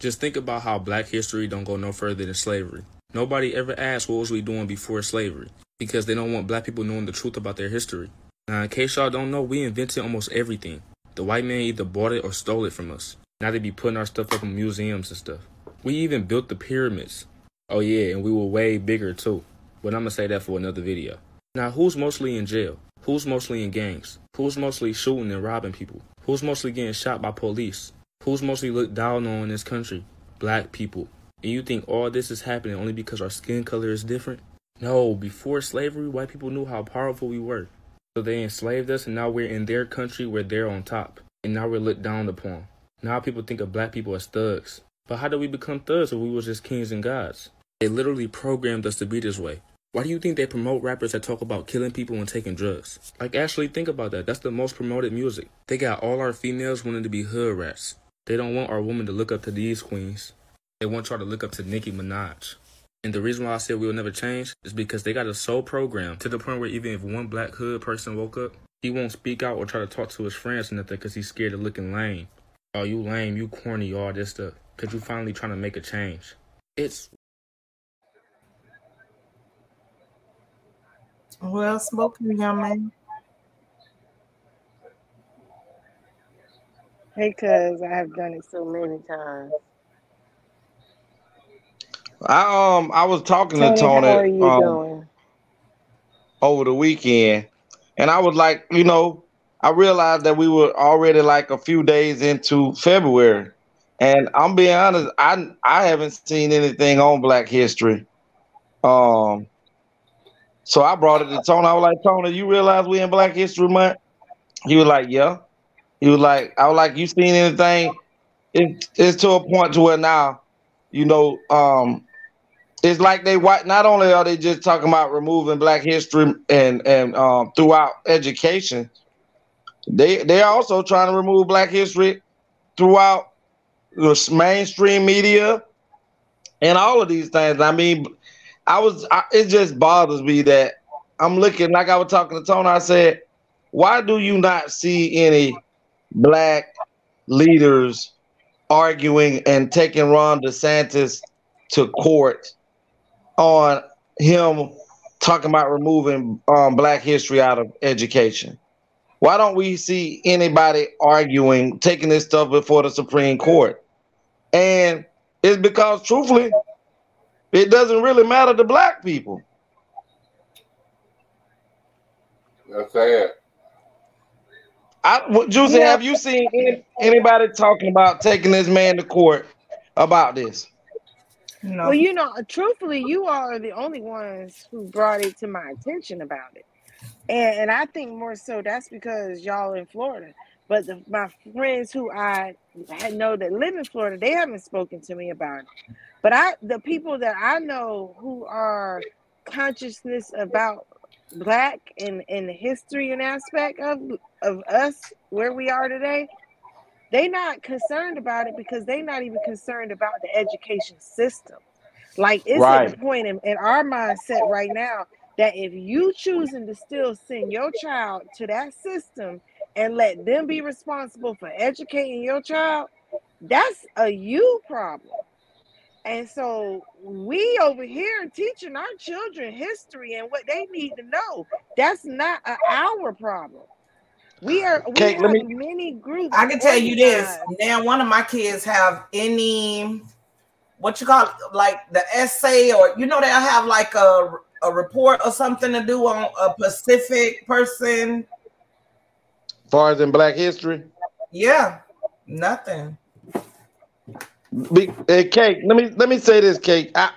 Just think about how black history don't go no further than slavery. Nobody ever asked what was we doing before slavery because they don't want black people knowing the truth about their history. Now, in case y'all don't know, we invented almost everything. The white man either bought it or stole it from us. Now they be putting our stuff up in museums and stuff. We even built the pyramids. Oh yeah, and we were way bigger too. But I'm gonna say that for another video. Now, who's mostly in jail? Who's mostly in gangs? Who's mostly shooting and robbing people? Who's mostly getting shot by police? Who's mostly looked down on in this country? Black people. And you think all this is happening only because our skin color is different? No, before slavery, white people knew how powerful we were. So they enslaved us, and now we're in their country where they're on top. And now we're looked down upon. Now people think of black people as thugs. But how did we become thugs if we were just kings and gods? They literally programmed us to be this way. Why do you think they promote rappers that talk about killing people and taking drugs? Like, actually, think about that. That's the most promoted music. They got all our females wanting to be hood rats. They don't want our women to look up to these queens. They want y'all to look up to Nicki Minaj. And the reason why I said we'll never change is because they got a soul program to the point where even if one black hood person woke up, he won't speak out or try to talk to his friends or nothing because he's scared of looking lame. Oh, you lame, you corny, all this stuff. Because you finally trying to make a change. It's Well spoken, young man. Hey, cuz I have done it so many times. I um I was talking to Tony, how are Tony you um doing? over the weekend, and I was like, you know, I realized that we were already like a few days into February, and I'm being honest, I I haven't seen anything on Black History. Um, so I brought it to Tony. I was like, Tony, you realize we in Black History Month? He was like, yeah. He was like, I was like, you seen anything? It, it's to a point to where now, you know, um, it's like they white. Not only are they just talking about removing Black history and and um, throughout education, they they are also trying to remove Black history throughout the mainstream media and all of these things. I mean, I was I, it just bothers me that I'm looking like I was talking to Tony. I said, why do you not see any black leaders arguing and taking Ron DeSantis to court on him talking about removing um, black history out of education? Why don't we see anybody arguing, taking this stuff before the Supreme Court? And it's because, truthfully, it doesn't really matter to black people. That's sad. I, what- Juicy, Yeah. have you seen any, anybody talking about taking this man to court about this? No. Well, you know, truthfully, you all are the only ones who brought it to my attention about it. And, and I think more so that's because y'all in Florida. But the, my friends who I know that live in Florida, they haven't spoken to me about it. But I, the people that I know who are consciousness about black and, and the history and aspect of of us where we are today, they not concerned about it because they not even concerned about the education system. Like it's at the point in, in our mindset right now that if you choosing to still send your child to that system and let them be responsible for educating your child, that's a you problem. And so we over here teaching our children history and what they need to know. That's not a, our problem. We are we Okay, let have me. many groups I can tell you this. Now, one of my kids have any what you call it, like the essay, or you know, they'll have like a a report or something to do on a Pacific person. Far as in Black history, Yeah, nothing. Be, hey, Kate, let me let me say this, Kate. I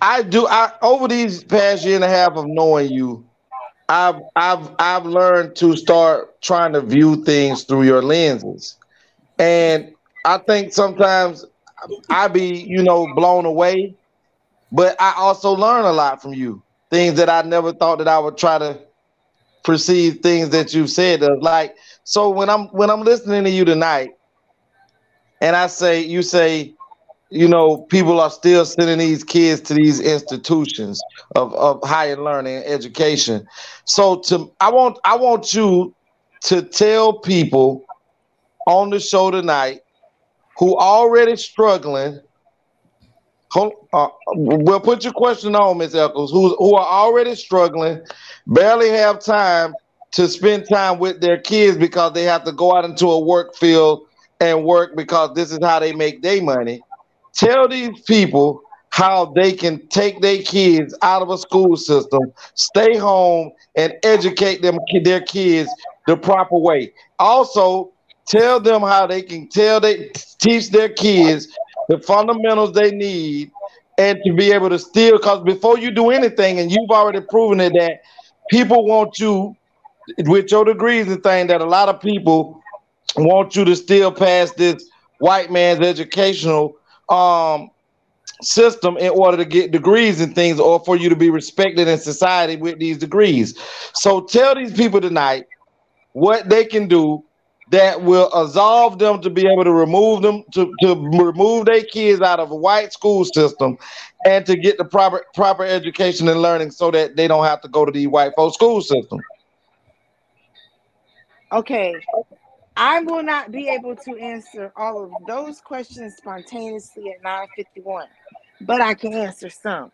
I do I over these past year and a half of knowing you, I've I've I've learned to start trying to view things through your lenses. And I think sometimes I be, you know, blown away, but I also learn a lot from you. Things that I never thought that I would try to perceive things that you've said. Of. Like so when I'm when I'm listening to you tonight, and I say you say, you know, people are still sending these kids to these institutions of, of higher learning education. So to I want I want you to tell people on the show tonight who already struggling. Hold, uh, we'll put your question on, Miss Eccles, who, who are already struggling, barely have time to spend time with their kids because they have to go out into a work field and work because this is how they make their money. Tell these people how they can take their kids out of a school system, stay home, and educate them their kids the proper way. Also, tell them how they can tell they teach their kids the fundamentals they need and to be able to steal. Because before you do anything, and you've already proven it that people want you with your degrees and thing that a lot of people want you to still pass this white man's educational um system in order to get degrees and things or for you to be respected in society with these degrees. So tell these people tonight what they can do that will absolve them to be able to remove them to, to remove their kids out of a white school system and to get the proper proper education and learning so that they don't have to go to the white folk school system. Okay. I will not be able to answer all of those questions spontaneously at 951, but I can answer some.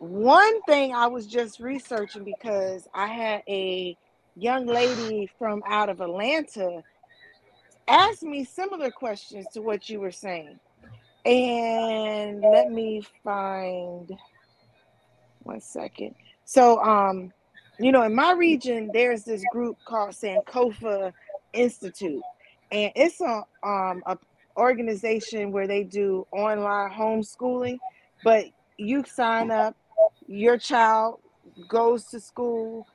One thing I was just researching because I had a young lady from out of Atlanta ask me similar questions to what you were saying. And let me find one second. So um you know in my region there's this group called Sankofa Institute and it's a um a organization where they do online homeschooling but you sign up your child goes to school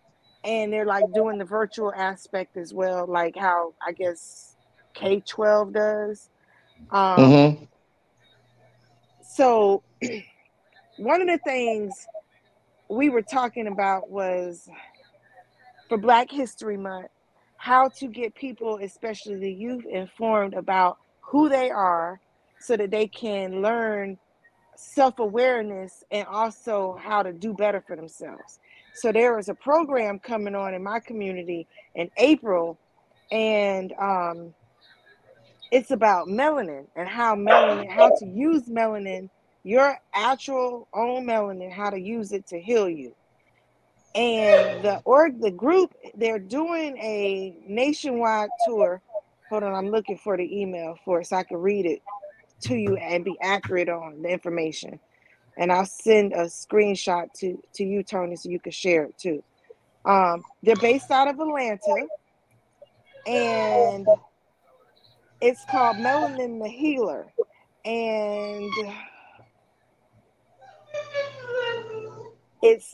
and they're like doing the virtual aspect as well like how I guess K12 does um Mm-hmm. so <clears throat> one of the things we were talking about was for Black History Month, how to get people, especially the youth, informed about who they are so that they can learn self awareness and also how to do better for themselves. So there is a program coming on in my community in April, and um, it's about melanin and how melanin, how to use melanin, your actual own melanin, how to use it to heal you. And the org, the group, they're doing a nationwide tour. Hold on, I'm looking for the email for it so I can read it to you and be accurate on the information. And I'll send a screenshot to to you, Tony, so you can share it too. Um, they're based out of Atlanta, and it's called Melanin the Healer. And it's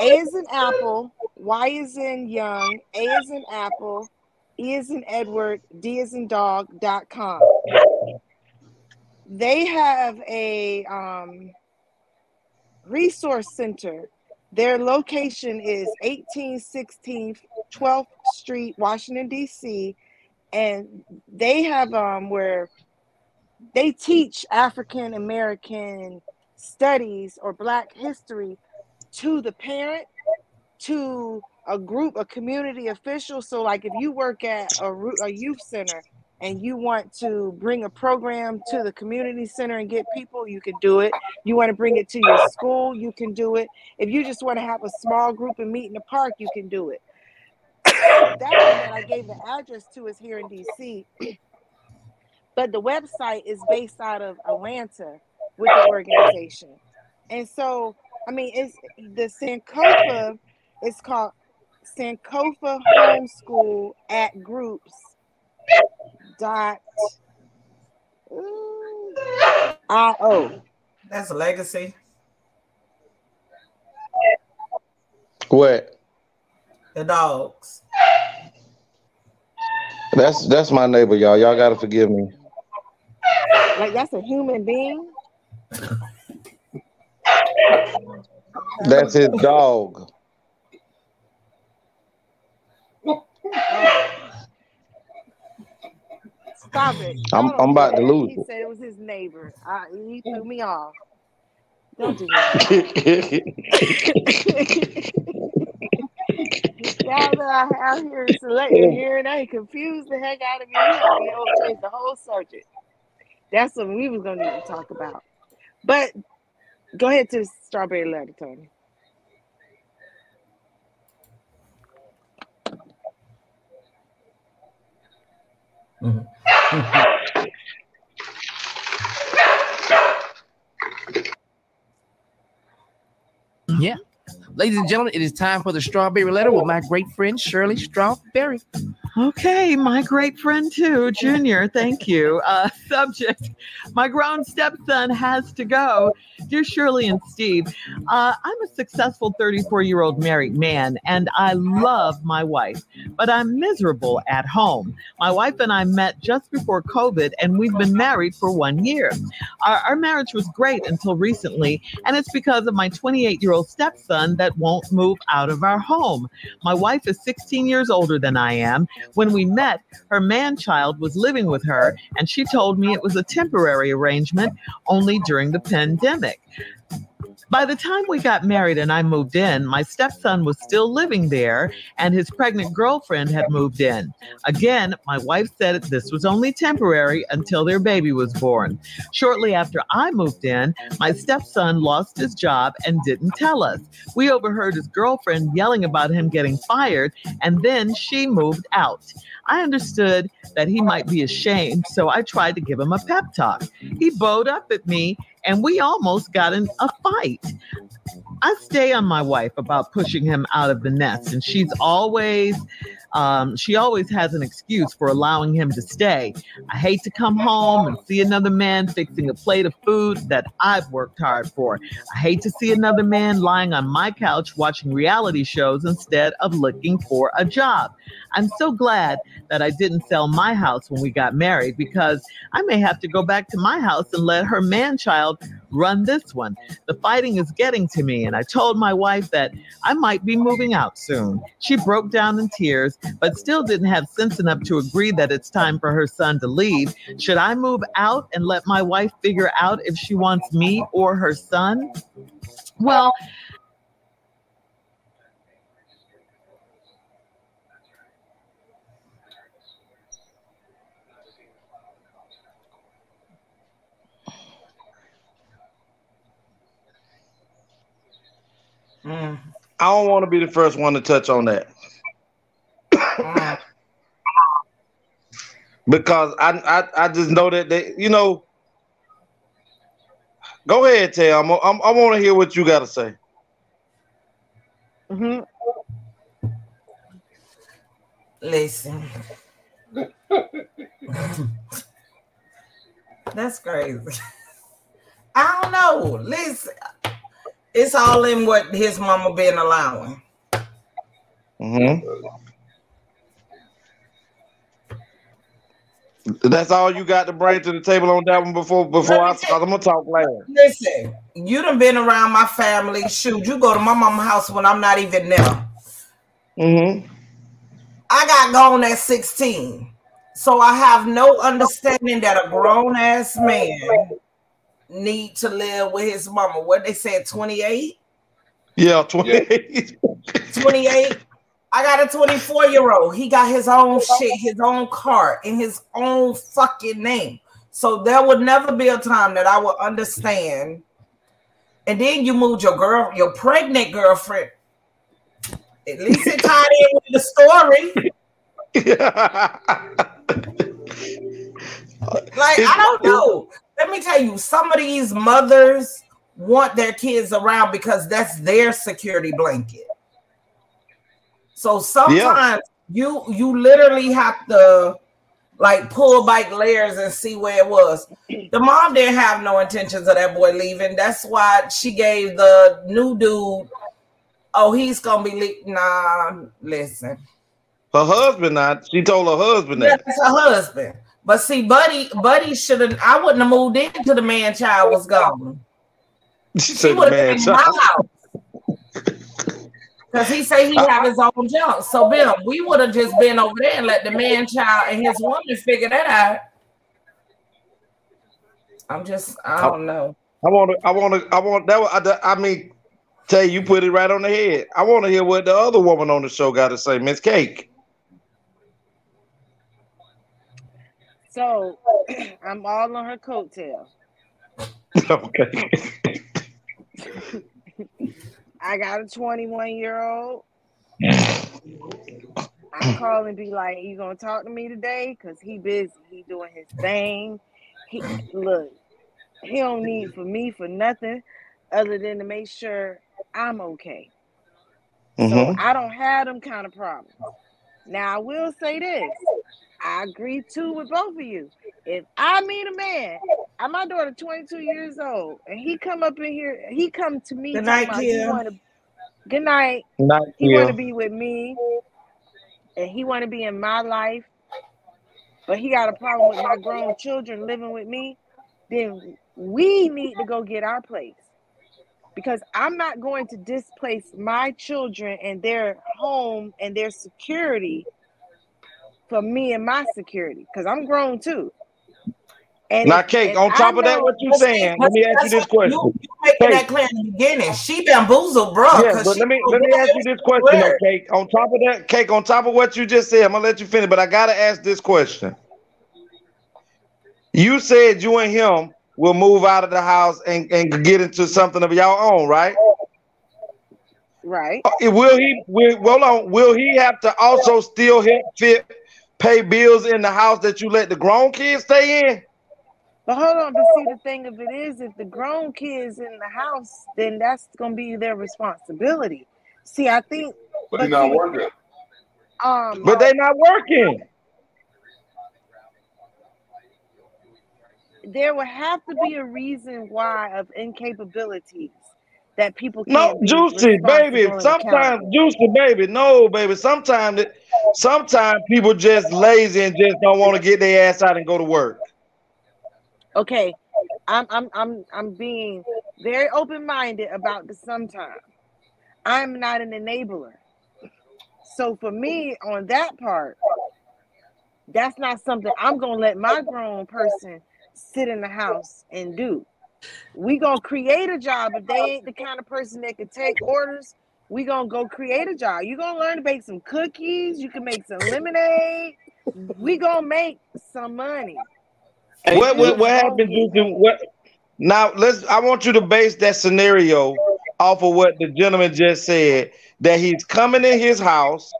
A is an apple, Y is in young, A is an apple, E is in Edward, D is in dog dot com. They have a um, resource center. Their location is 1816 12th Street, Washington, D.C. And they have um, where they teach African American studies or Black history to the parent, to a group, a community official. So, like if you work at a, a youth center and you want to bring a program to the community center and get people, you can do it. You want to bring it to your school, you can do it. If you just want to have a small group and meet in the park, you can do it. That one that I gave the address to is here in DC. but the website is based out of Atlanta with the organization. And so, I mean, it's the Sankofa, it's called Sankofa Homeschool at Groups dot io. That's a legacy. What? The dogs. That's that's my neighbor, y'all. Y'all gotta forgive me. Like that's a human being. That's his dog. Stop it. I'm Y'all I'm about to lose He said it was his neighbor. I, he threw me off. Don't do that. <laughs> Now that I out here selecting here, they confused the heck out of me. You had change the whole subject. That's what we was gonna need to talk about. But go ahead to strawberry letter, Tony. <laughs> Yeah. Ladies and gentlemen, it is time for the strawberry letter with my great friend Shirley Strawberry. Okay, my great friend too, Junior. Thank you. Uh, <laughs> subject: My grown stepson has to go. Dear Shirley and Steve, uh, I'm a successful 34 year old married man and I love my wife, but I'm miserable at home. My wife and I met just before COVID and we've been married for one year. Our, our marriage was great until recently, and it's because of my 28 year old stepson that won't move out of our home. My wife is 16 years older than I am. When we met, her man child was living with her, and she told me it was a temporary arrangement only during the pandemic. By the time we got married and I moved in, my stepson was still living there and his pregnant girlfriend had moved in. Again, my wife said this was only temporary until their baby was born. Shortly after I moved in, my stepson lost his job and didn't tell us. We overheard his girlfriend yelling about him getting fired, and then she moved out. I understood that he might be ashamed, so I tried to give him a pep talk. He bowed up at me and we almost got in a fight. I stay on my wife about pushing him out of the nest, and she's always um, she always has an excuse for allowing him to stay. I hate to come home and see another man fixing a plate of food that I've worked hard for. I hate to see another man lying on my couch watching reality shows instead of looking for a job. I'm so glad that I didn't sell my house when we got married because I may have to go back to my house and let her man child run this one. The fighting is getting to me, and I told my wife that I might be moving out soon. She broke down in tears, but still didn't have sense enough to agree that it's time for her son to leave. Should I move out and let my wife figure out if she wants me or her son? Well, I don't want to be the first one to touch on that. <coughs> because I, I I just know that they, you know. Go ahead, Tay. I'm, I'm, I want to hear what you got to say. hmm Listen. <laughs> That's crazy. <laughs> I don't know. Listen, it's all in what his mama been allowing. hmm That's all you got to bring to the table on that one before before I. start. I'm gonna talk later. Listen, you done been around my family. Shoot, you go to my mama's house when I'm not even there. Mm-hmm. I got gone at 16. So I have no understanding that a grown ass man need to live with his mama. What they said, 28? Yeah, 28. <laughs> 28. I got a 24 year old. He got his own shit, his own car, in his own fucking name. So there would never be a time that I would understand. And then you moved your girl, your pregnant girlfriend. At least it tied in with the story. <laughs> Like, I don't know. Let me tell you, some of these mothers want their kids around because that's their security blanket. So sometimes you you literally have to like pull back layers and see where it was. The mom didn't have no intentions of that boy leaving. That's why she gave the new dude. Oh, he's gonna be le- nah. Listen, Her husband not. She told her husband that. that's her husband. But see, Buddy, Buddy should have. I wouldn't have moved in till the man child was gone. She He said the would have man been in my house. Cause he say he have his own junk. So Bill, we would have just been over there and let the man child and his woman figure that out. I'm just, I don't know. I want to. I want to. I want that. was- I, I mean, tell you, you put it right on the head. I want to hear what the other woman on the show got to say, Miss Cake. So <clears throat> I'm all on her coattail. okay. I got a 21 year old. I call and be like, "You gonna talk to me today?" Cause he busy. He doing his thing. He look. He don't need for me for nothing other than to make sure I'm okay. So Mhm. I don't have them kind of problems. Now I will say this. I agree too with both of you. if I meet a man, I'm my daughter 22 years old, and he come up in here, he come to me Good night, about he wanna good night. Not He wanna be with me, and he wanna be in my life, but he got a problem with my grown children living with me, then we need to go get our place. Because I'm not going to displace my children and their home and their security for me and my security. Because I'm grown too. And Now, if, Cake, and on I top of that, what you But see, saying? Let me ask you this what you question. you making that Cake. clear in the beginning. She bamboozled, bro, Yeah, but let me let me ask you this question though, word. Cake. On top of that, Cake, on top of what you just said, I'm gonna let you finish, but I gotta ask this question. You said you and him will move out of the house and, and get into something of your own, right? right. Uh, Will he will hold on, will he have to also still help fit pay bills in the house that you let the grown kids stay in? But hold on, but see the thing of it is if the grown kids in the house, then that's gonna be their responsibility. See, I think But they're not see working. um But they're not working. there would have to be a reason why of incapabilities that people No, juicy, baby. Sometimes juicy, baby. No, baby. Sometimes, sometimes people just lazy and just don't want to get their ass out and go to work. Okay, I'm I'm I'm I'm being very open-minded about the sometimes. I'm not an enabler. So for me on that part, that's not something I'm gonna let my grown person sit in the house and do. We gonna create a job. If they ain't the kind of person that can take orders, we gonna go create a job. You gonna learn to bake some cookies. You can make some lemonade. We gonna make some money. What what, just what gonna happened, get juicy? paid. What now? Let's. I want you to base that scenario off of what the gentleman just said. That he's coming in his house.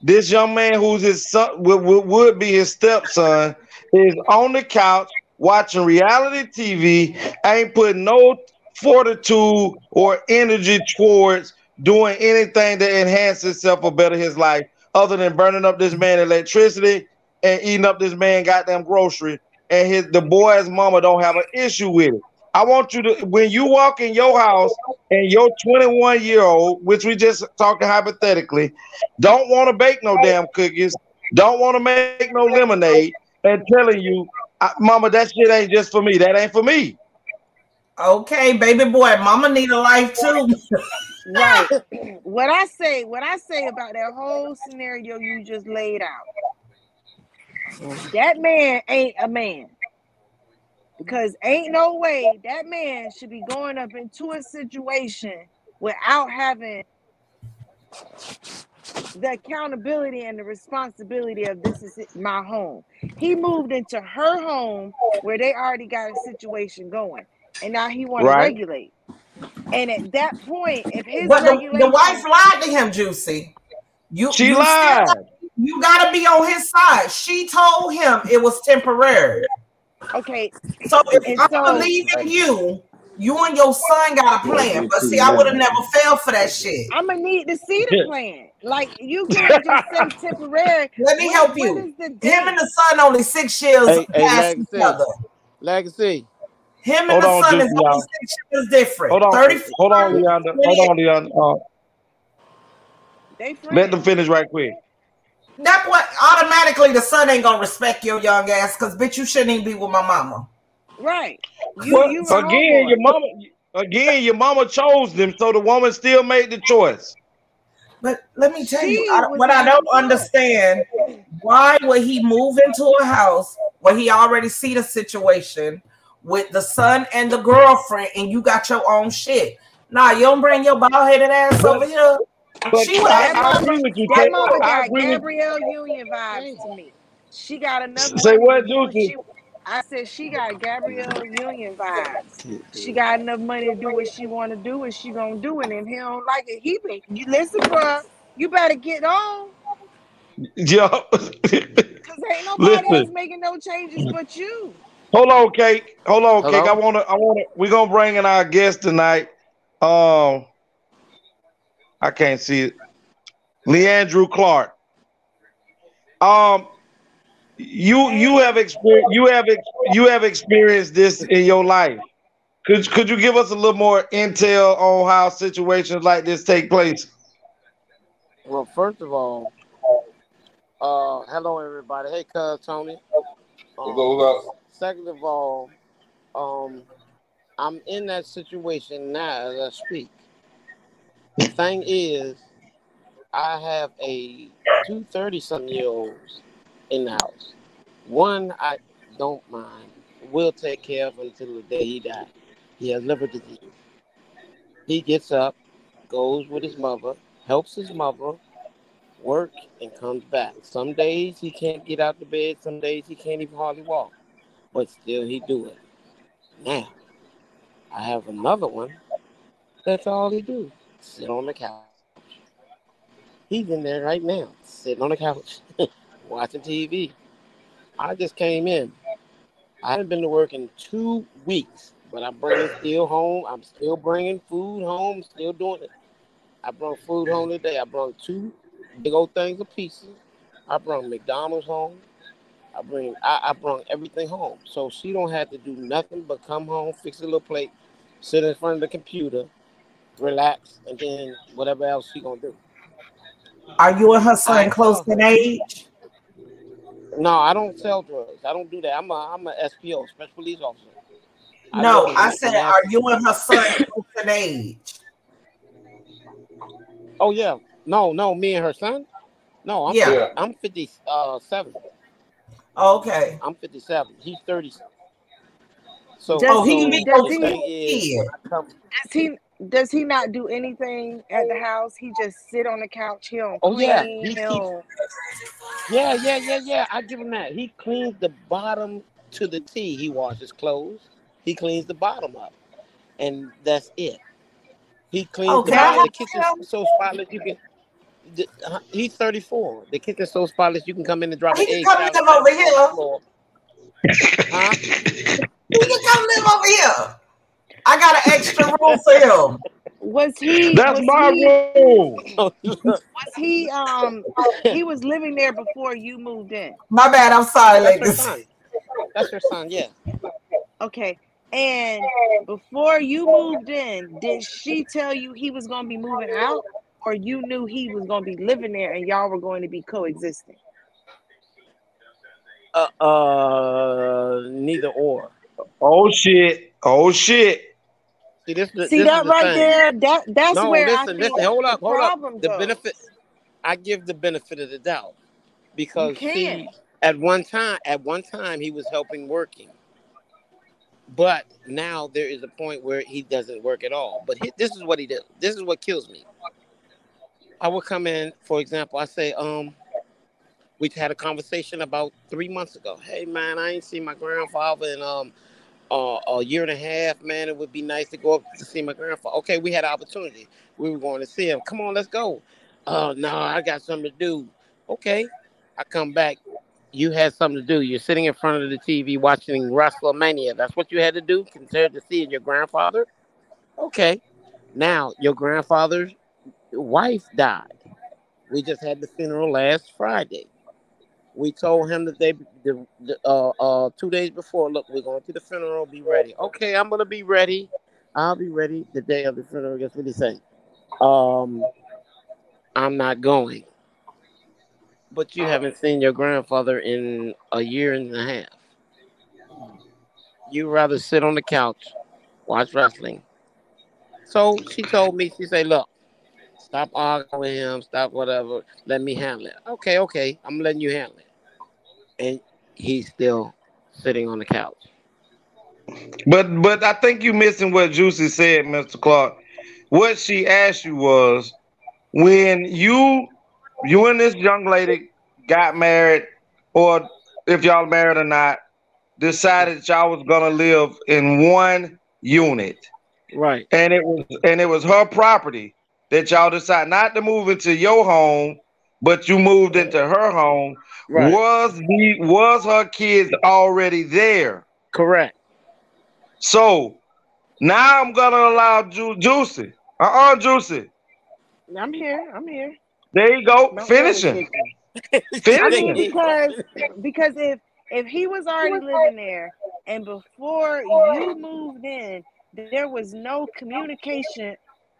This young man, who's his son, would, would, would be his stepson, is on the couch watching reality TV. Ain't putting no fortitude or energy towards doing anything to enhance himself or better his life, other than burning up this man electricity and eating up this man goddamn grocery. And his the boy's mama don't have an issue with it. I want you to when you walk in your house and your 21 year old, which we just talking hypothetically, don't want to bake no damn cookies, don't want to make no lemonade, and telling you, "I- Mama, that shit ain't just for me. That ain't for me. Okay, baby boy, mama need a life too. Right. what I say, what I say about that whole scenario you just laid out, that man ain't a man. Because ain't no way that man should be going up into a situation without having the accountability and the responsibility of this is my home. He moved into her home where they already got a situation going, and now he want to regulate. And at that point, if his But the, the wife lied to him, Juicy. You She you lied. got, you gotta be on his side. She told him it was temporary. okay, So if and I so believe in you, you and your son got a plan. But see, I would have never fell for that shit. I'm gonna need to see the plan. Like you <laughs> can't just say temporary. Let me When, help you. is the Him and the son only six years Hey, hey, past each Legacy. other. Legacy. Him and Hold the on, son Juicy, is only six years different. Hold on, 34, hold on, Leander. Hold on, Leander. Uh, They let them finish right quick. That what automatically the son ain't gonna respect your young ass because bitch you shouldn't even be with my mama. Right. You Well, you my again, your mama, again, your mama chose them, so the woman still made the choice. But let me tell you, She I, was what I don't fun. understand, why would he move into a house where he already see the situation with the son and the girlfriend, and you got your own shit? Nah, you don't bring your bald headed ass over here. But She would I, That have I mama, agree with you, that Tate. mama I got agree with Gabrielle Union vibes to me. She got enough Say money what, to do what Juicy? she. I said she got Gabrielle Union vibes. She got enough money to do what she want to do, and she gonna do it. And he don't like it, he be. You listen, bro. You better get on, <laughs> Yo, cause ain't nobody else making no changes but you. Hold on, Cake. Hold on, Hold Cake. I wanna, I wanna. We're gonna bring in our guest tonight. Um, I can't see it. Leandrew Clark. Um, you you have experienced you have ex- you have experienced this in your life. Could could you give us a little more intel on how situations like this take place? Well, first of all, uh, hello everybody. Hey, cuz Tony. What's Um, up, what's up? second of all, um, I'm in that situation now as I speak. The thing is, I have a two thirty something year olds in the house. One I don't mind, will take care of until the day he dies. He has liver disease. He gets up, goes with his mother, helps his mother work, and comes back. Some days he can't get out the bed, some days he can't even hardly walk, but still he do it. Now, I have another one. That's all he do. Sit on the couch. He's in there right now, sitting on the couch, <laughs> watching TV. I just came in. I haven't been to work in two weeks, but I'm bringing still home. I'm still bringing food home. Still doing it. I brought food home today. I brought two big old things of pieces. I brought McDonald's home. I bring I, I brought everything home, so she don't have to do nothing but come home, fix a little plate, sit in front of the computer, relax, and then whatever else she gonna do. Are you and her son close in age? No, I don't sell drugs. I don't do that. I'm a I'm a SPO, special police officer. I No, live I said, nasty. are you and her son close <laughs> in age? Oh yeah, no, no, me and her son. No, I'm Yeah. Yeah. I'm fifty uh seven. Okay. I'm fifty seven. He's thirty. So Does Oh, he can he? be Does close the he? is, kid. when I come, Does he? Does he not do anything at the house? He just sit on the couch. He don't oh yeah, clean. he He keeps. Yeah, yeah, yeah, yeah. I give him that. He cleans the bottom to the T. He washes clothes. He cleans the bottom up, and that's it. He cleans Oh, the can I bottom. The kitchen's so spotless you can. the- uh, he's 34. The kitchen's so spotless you can come in and drop He an can egg come live over sandwich on the here. Huh? He can come live over here. I got an extra room for him. Was he? That's Was my he? rule. Oh. Was he? Um, he was living there before you moved in. My bad. I'm sorry, That's her ladies. son. That's her son. Yeah. Okay. And before you moved in, did she tell you he was going to be moving out, or you knew he was going to be living there and y'all were going to be coexisting? Uh, uh, neither or. Oh shit. Oh shit. See, this, this See is that the right thing. there? That that's No, where I listen, think listen. Hold the up, hold up. problem The benefit. I give the benefit of the doubt because can't. at one time, at one time, he was helping working, but now there is a point where he doesn't work at all. But he, this is what he did. This is what kills me. I would come in, for example, I say, um, we had a conversation about three months ago. Hey man, I ain't seen my grandfather and um uh, a year and a half. Man, it would be nice to go up to see my grandfather. Okay, we had an opportunity. We were going to see him. Come on, let's go. Oh no, I got something to do. Okay, I come back. You had something to do. You're sitting in front of the TV watching WrestleMania. That's what you had to do compared to seeing your grandfather. Okay, now your grandfather's wife died. We just had the funeral last Friday. We told him that they the, the uh uh two days before, look, we're going to the funeral, be ready. Okay, I'm gonna be ready. I'll be ready the day of the funeral. Guess what he say? Um, I'm not going. But you haven't seen your grandfather in a year and a half. You rather sit on the couch, watch wrestling. So she told me, she said, look, stop arguing with him, stop whatever, let me handle it. Okay, okay, I'm letting you handle it. And he's still sitting on the couch. But but I think you're missing what Juicy said, Mr. Clark. What she asked you was when you you and this young lady got married, or if y'all married or not, decided y'all was gonna live in one unit. Right. And it was and it was her property that y'all decided not to move into your home, but you moved into her home. Right. Was the was her kids already there? Correct. So now I'm gonna allow Ju- Juicy. Uh-uh, Juicy. I'm here. I'm here. There you go. No Finishing. conversation. <laughs> I mean, because because if if he was already living there and before you moved in, there was no communication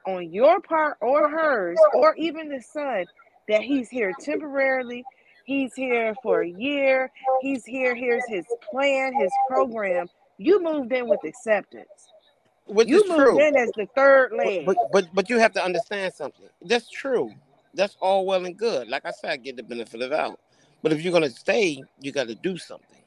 on your part or hers or even the son that he's here temporarily. He's here for a year. He's here. Here's his plan, his program. You moved in with acceptance. Which You is moved true. in as the third But, leg. but but but you have to understand something. That's true. That's all well and good. Like I said, I get the benefit of the doubt. But if you're gonna stay, you got to do something.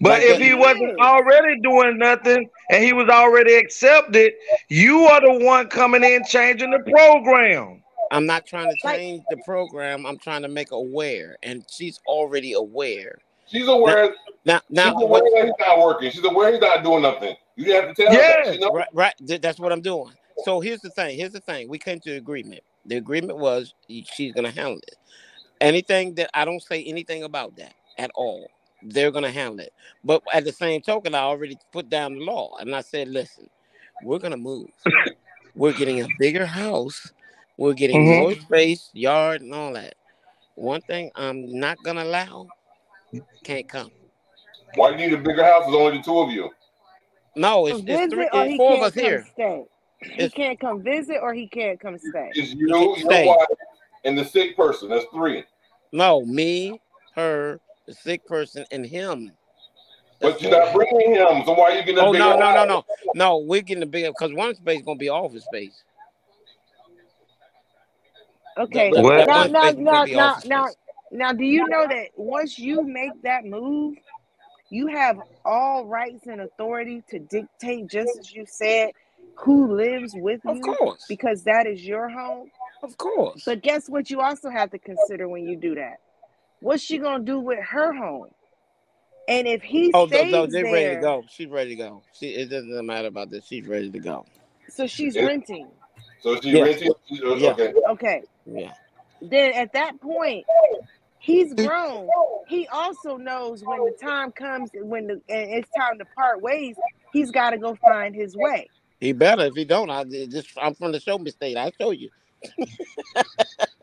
But Like if he wasn't already doing nothing and he was already accepted, you are the one coming in changing the program. I'm not trying to change the program. I'm trying to make aware, and she's already aware. She's aware. Now, now, she's aware that he's not working. She's aware he's not doing nothing. You have to tell her that. She knows. Right, right. That's what I'm doing. So here's the thing. Here's the thing. We came to agreement. The agreement was she's gonna handle it. Anything that I don't say anything about that at all. They're gonna handle it. But at the same token, I already put down the law, and I said, listen, we're gonna move. We're getting a bigger house. We're getting Mhm. more space, yard, and all that. One thing I'm not gonna allow can't come. Why do you need a bigger house? There's only the two of you. No, it's, visit it's three, or it's four of us here. stay. He It's- can't come visit or he can't come stay. It's you, your stay. wife, and the sick person. That's three. No, me, her, the sick person, and him. But you're not bringing him. So why are you getting a Oh bigger no, no, no, house? no, no. We're getting a bigger because one space is gonna be office space. Okay. That- What? that Now, now, now, now, now, now, do you know that once you make that move, you have all rights and authority to dictate, just as you said, who lives with you. Of you course, because that is your home. of course. But guess what? You also have to consider when you do that. What's she gonna do with her home? And if he Oh, stays no, they're ready to there, go. She's ready to go. She, it doesn't matter about this. She's ready to go. so she's renting. So she Yeah. renting. She, Yeah. Okay. Okay. Yeah. then at that point he's grown he also knows when the time comes when the and it's time to part ways he's got to go find his way He better. If he don't, I just I'm from the show me state. I show you. <laughs>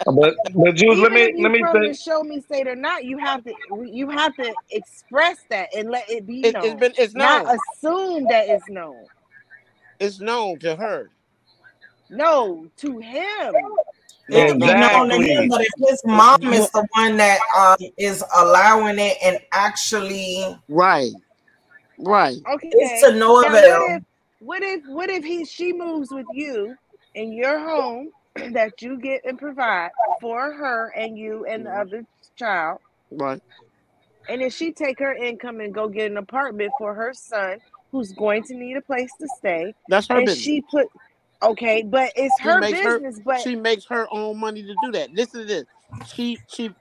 But but Jules, let me if let me from say the show me state or not you have to you have to express that and let it be It, known it's been it's not known. assume that it's known It's known to her. No to him It'll be known to him, Exactly. but if his mom is the one that um, is allowing it and actually Right. Right. okay it's to no now avail. what if what if what if he she moves with you in your home <clears throat> that you get and provide for her and you and the other child Right. and if she take her income and go get an apartment for her son who's going to need a place to stay That's her and business. she put okay but it's She her makes her business but she makes her own money to do that. Listen to this. She she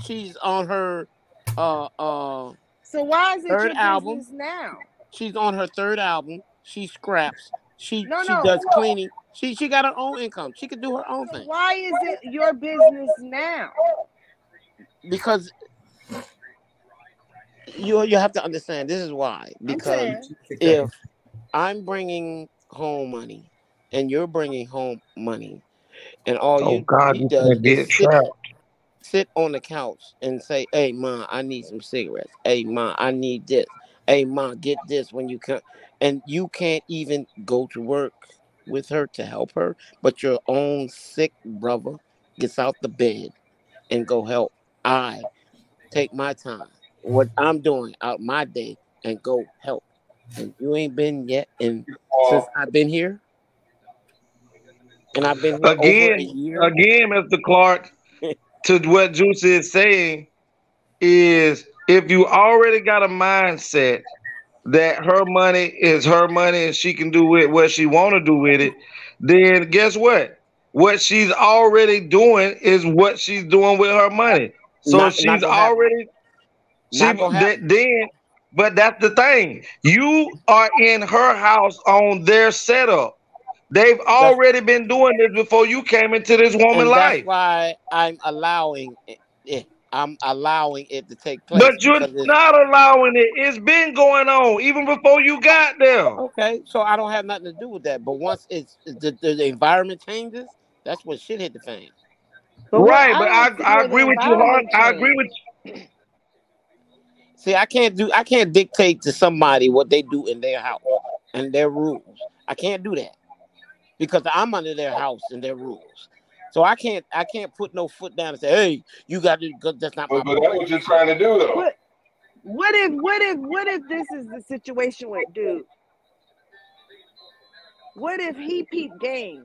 she's on her uh uh so why is it third your album. business now She's on her third album. She scraps. She no she no does cleaning. She she got her own income. She could do her own thing why is it your business now because you you have to understand. This is why because if I'm bringing home money and you're bringing home money, and all Oh you God, he you does is sit sit on the couch and say, "Hey, ma, I need some cigarettes. Hey, ma, I need this. Hey, ma, get this when you come." And you can't even go to work with her to help her, but your own sick brother gets out the bed and go help. I take my time, what I'm doing out my day, and go help. And you ain't been yet, and uh, since I've been here, and I've been here over a Again, again, Mr. Clark, to what Juice is saying is if you already got a mindset that her money is her money and she can do with what she want to do with it, then guess what? What she's already doing is what she's doing with her money. So Not- not she's gonna already she Not then but that's the thing. You are in her house on their setup. They've already been doing this before you came into this woman and life. that's why I'm allowing it. it- I'm allowing it to take place. But you're not allowing it. It's been going on even before you got there. okay. So I don't have nothing to do with that. But once it's the, the, the environment changes, that's when shit hit the fan. But Right, I but I don't I agree with you, Hart. environment I agree changed. with See, I can't do I can't dictate to somebody what they do in their house and their rules. I can't do that because I'm under their house and their rules. So I can't I can't put no foot down and say, "Hey, you got to." Cause that's not my. But, but that's what you're trying to do, though. What what if what if what if this is the situation with dude? What if he peep game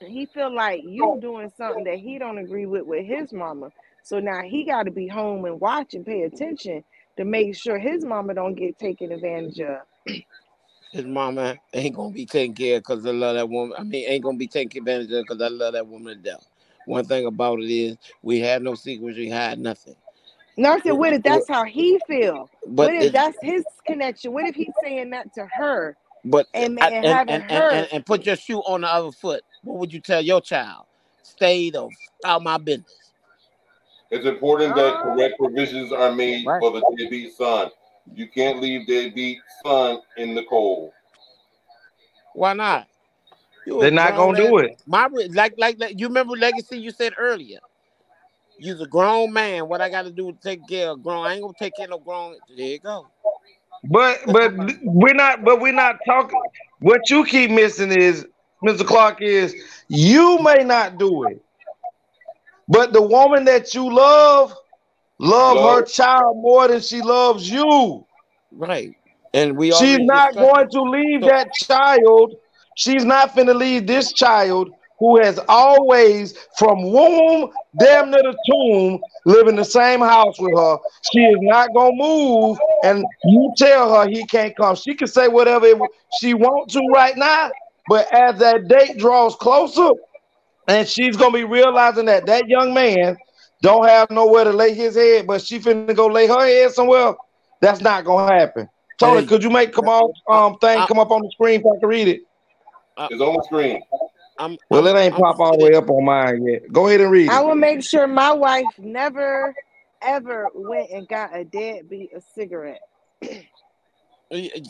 he feel like you doing something that he don't agree with with his mama? So now he got to be home and watch and pay attention to make sure his mama don't get taken advantage of. His mama ain't gonna be taken care of because I love that woman. I mean, ain't gonna be taken advantage of because I love that woman to death. One thing about it is we had no secrets, we had nothing. No, I said, what if that's how he feel? But what if that's his connection? What if he's saying that to her? But And- I- and and, having and, and, her- and, and put your shoe on the other foot. What would you tell your child? Stay the f- out my business. It's important that Oh. correct provisions are made Right. for the deadbeat son. You can't leave deadbeat son in the cold. Why not? You a They're not gonna do it. My like like like you remember legacy you said earlier. You's a grown man. What I got to do to take care of grown? I ain't gonna take care of no grown. There you go. But but we're not but we're not talking what you keep missing is Mr. Clark is you may not do it. But the woman that you love love her child more than she loves you. Right. And we She's not going it. to leave So- that child. She's not finna leave this child who has always, from womb damn near the tomb, live in the same house with her. She is not gonna move, and you tell her he can't come. She can say whatever she wants to right now, but as that date draws closer, and she's gonna be realizing that that young man don't have nowhere to lay his head, but she finna go lay her head somewhere. That's not gonna happen. Tony, Hey. could you make come on um thing come up on the screen so I can read it? It's on the screen. I'm, Well, it ain't I'm pop all the way up on mine yet. Go ahead and read I it. will make sure my wife never ever went and got a deadbeat a cigarette.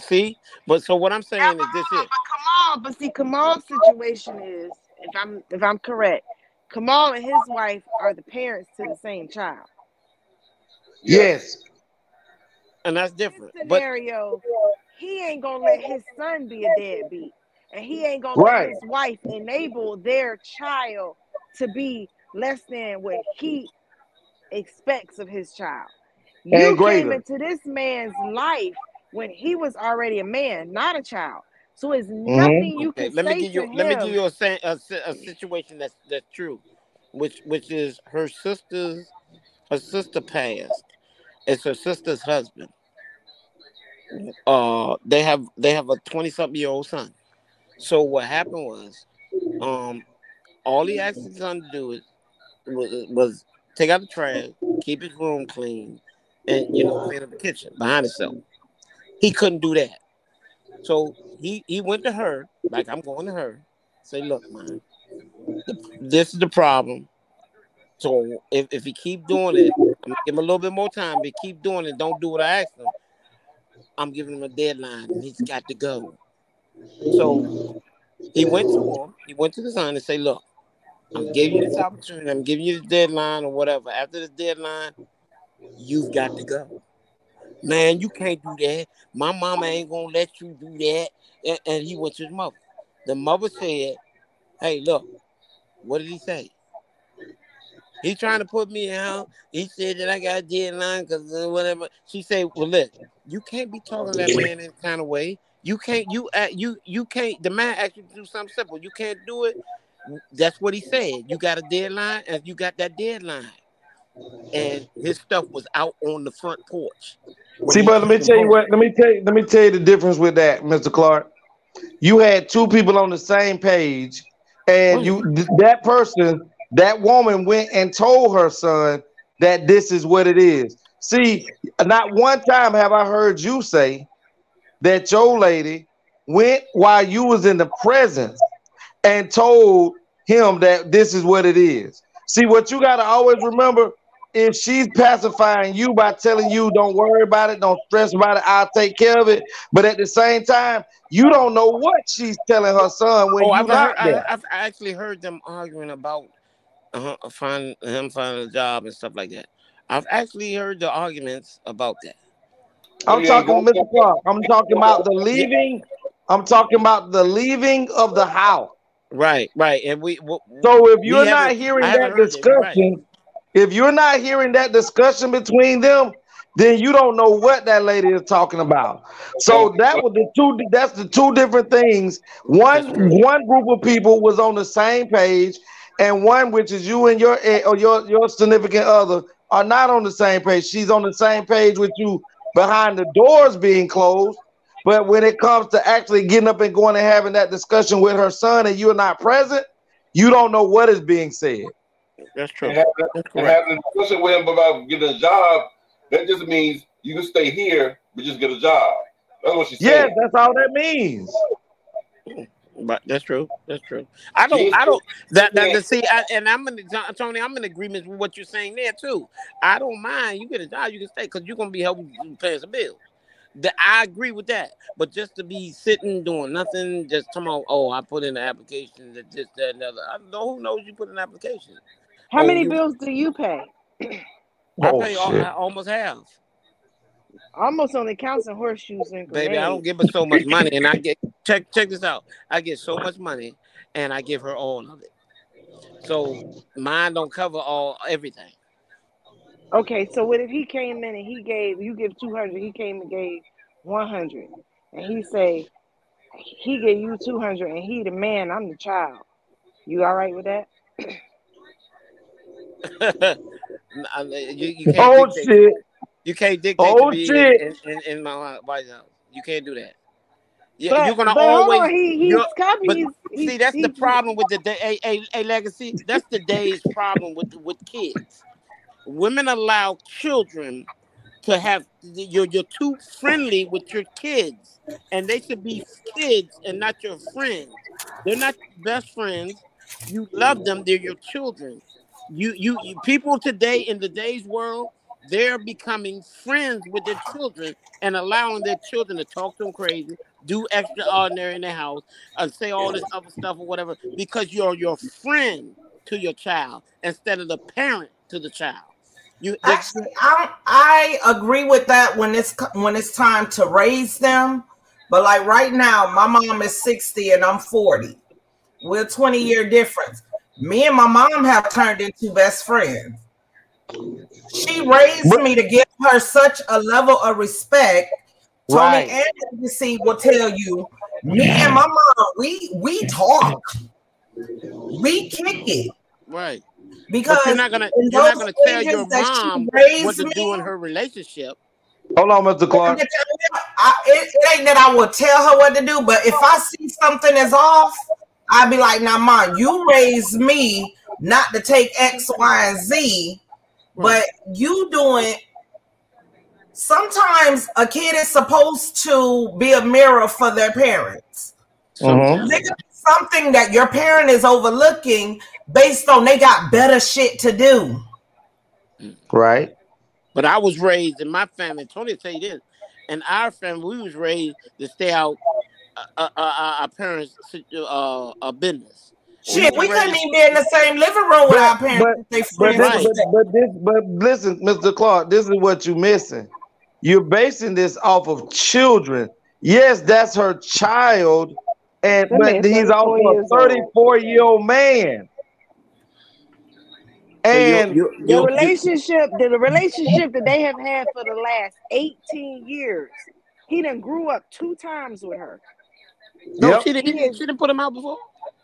See, but so what I'm saying is this But is Kamal, but see, Kamal's situation is, if I'm if I'm correct, Kamal and his wife are the parents to the same child. Yes. and that's This different. But scenario, he ain't gonna let his son be a deadbeat, and he ain't gonna Right. let his wife enable their child to be less than what he expects of his child. You came into this man's life when he was already a man, not a child. So it's Mm-hmm. nothing you okay, can let me give to you let me give you a, a, a situation that's that's true, which which is her sister's her sister passed. It's her sister's husband. Uh, they have they have a twenty something year old son. So what happened was, um, all he asked his son to do is was, was take out the trash, keep his room clean, and you know clean up the kitchen behind himself. He couldn't do that. So he he went to her, like I'm going to her, say, look, man, this is the problem. So if, if he keep doing it, I'm give him a little bit more time. But keep doing it, don't do what I asked him. I'm giving him a deadline, and he's got to go. So he went to him. He went to the son and say, look, I'm giving you this opportunity. I'm giving you the deadline or whatever. After this deadline, you've got to go. Man, you can't do that. My mama ain't gonna let you do that. And, and he went to his mother. The mother said, Hey, look, what did he say? He trying to put me out. He said that I got a deadline because whatever. She said, "Well, look, you can't be talking that man in kind of way. You can't. You uh, you you can't. The man asked you to do something simple. You can't do it. That's what he said. You got a deadline, and you got that deadline. And his stuff was out on the front porch. See, he but let me tell you what. Let me tell you. Let me tell you the difference with that, Mr. Clark. You had two people on the same page, and you that person, that woman went and told her son that this is what it is. See, not one time have I heard you say that your lady went while you was in the presence and told him that this is what it is. See, what you got to always remember if she's pacifying you by telling you don't worry about it, don't stress about it, I'll take care of it. But at the same time, you don't know what she's telling her son when Oh, you're I've, not heard, I, there. I've actually heard them arguing about uh, find him finding a job and stuff like that. I've actually heard the arguments about that. I'm talking, Mr. Clark. I'm talking about the leaving. I'm talking about the leaving of the house. Right, right, and we. w- So if you're not hearing I haven't that heard it, right. If you're not hearing that discussion between them, then you don't know what that lady is talking about. So that was the two. That's the two different things. One one group of people was on the same page, and one which is you and your eh, or your your significant other are not on the same page. She's on the same page with you behind the doors being closed. But when it comes to actually getting up and going and having that discussion with her son, and you're not present, you don't know what is being said. That's true. And having, and having a discussion with him about getting a job, that just means you can stay here, but just get a job. That's what she said. Yes, that's all that means. But that's true. That's true. I don't. I don't. That. That. that see, I, and I'm in Tony. I'm in agreement with what you're saying there too. I don't mind. You get a job, you can stay because you're gonna be helping you pay some bills. That I agree with that. But just to be sitting doing nothing, just come on. Oh, I put in an application. That this, that, and the other. I don't know who knows you put in an application. How Oh, many you- bills do you pay? I Oh, pay all. I almost half. Almost only counts in horseshoes and Baby, I don't give her so much money, and I <laughs> get check check this out. I get so much money, and I give her all of it. So mine don't cover all everything. Okay, so what if he came in and he gave you give two hundred, he came and gave one hundred, and he say he gave you two hundred, and he the man, I'm the child. You all right with that? <clears throat> <laughs> I- you, you can't Oh dictate, shit! You can't dictate Oh to me shit! in, in, in my House. You can't do that. Yeah, But you're gonna always. on, he he's coming. but He's, see, he's, that's the problem with the day. A, a, a legacy. That's the day's problem with with kids. Women allow children to have you're you're too friendly with your kids, and they should be kids and not your friends. They're not best friends. You love them. They're your children. You you, you people today in the day's world, they're becoming friends with their children and allowing their children to talk to them crazy, do extraordinary in the house, and say all this other stuff or whatever because you're your friend to your child instead of the parent to the child. You Actually, I I agree with that when it's when it's time to raise them. But like right now, my mom is 60 and I'm 40. We're 20 year difference. Me and my mom have turned into best friends. She raised me to give her such a level of respect. Tony Right. and NBC will tell you, me and my mom, we we talk, we kick it right. because But you're not gonna you're not gonna tell your stages that she mom raised what to me, do in her relationship. Hold on, Mr. Clark. I, it, it ain't that I will tell her what to do, but if I see something is off, I'll be like, "Now, mom, you raised me not to take X, Y, and Z, but you doing." Sometimes a kid is supposed to be a mirror for their parents. Mhm. There could be something that your parent is overlooking based on they got better shit to do. Right. But I was raised in my family. Tony will tell you this. In our family, we was raised to stay out uh, uh, uh, our parents' uh, uh, business. Shit, was we couldn't even be in the same living room with our parents. if they But friends. this, but, but this, but listen, Mr. Clark, this is what you're missing. You're basing this off of children. Yes, that's her child, and That but he's 34 also a years old. 34 year old man. And the relationship, the, the relationship that they have had for the last 18 years, he done grew up two times with her. No, Yep. she didn't. She didn't put him out before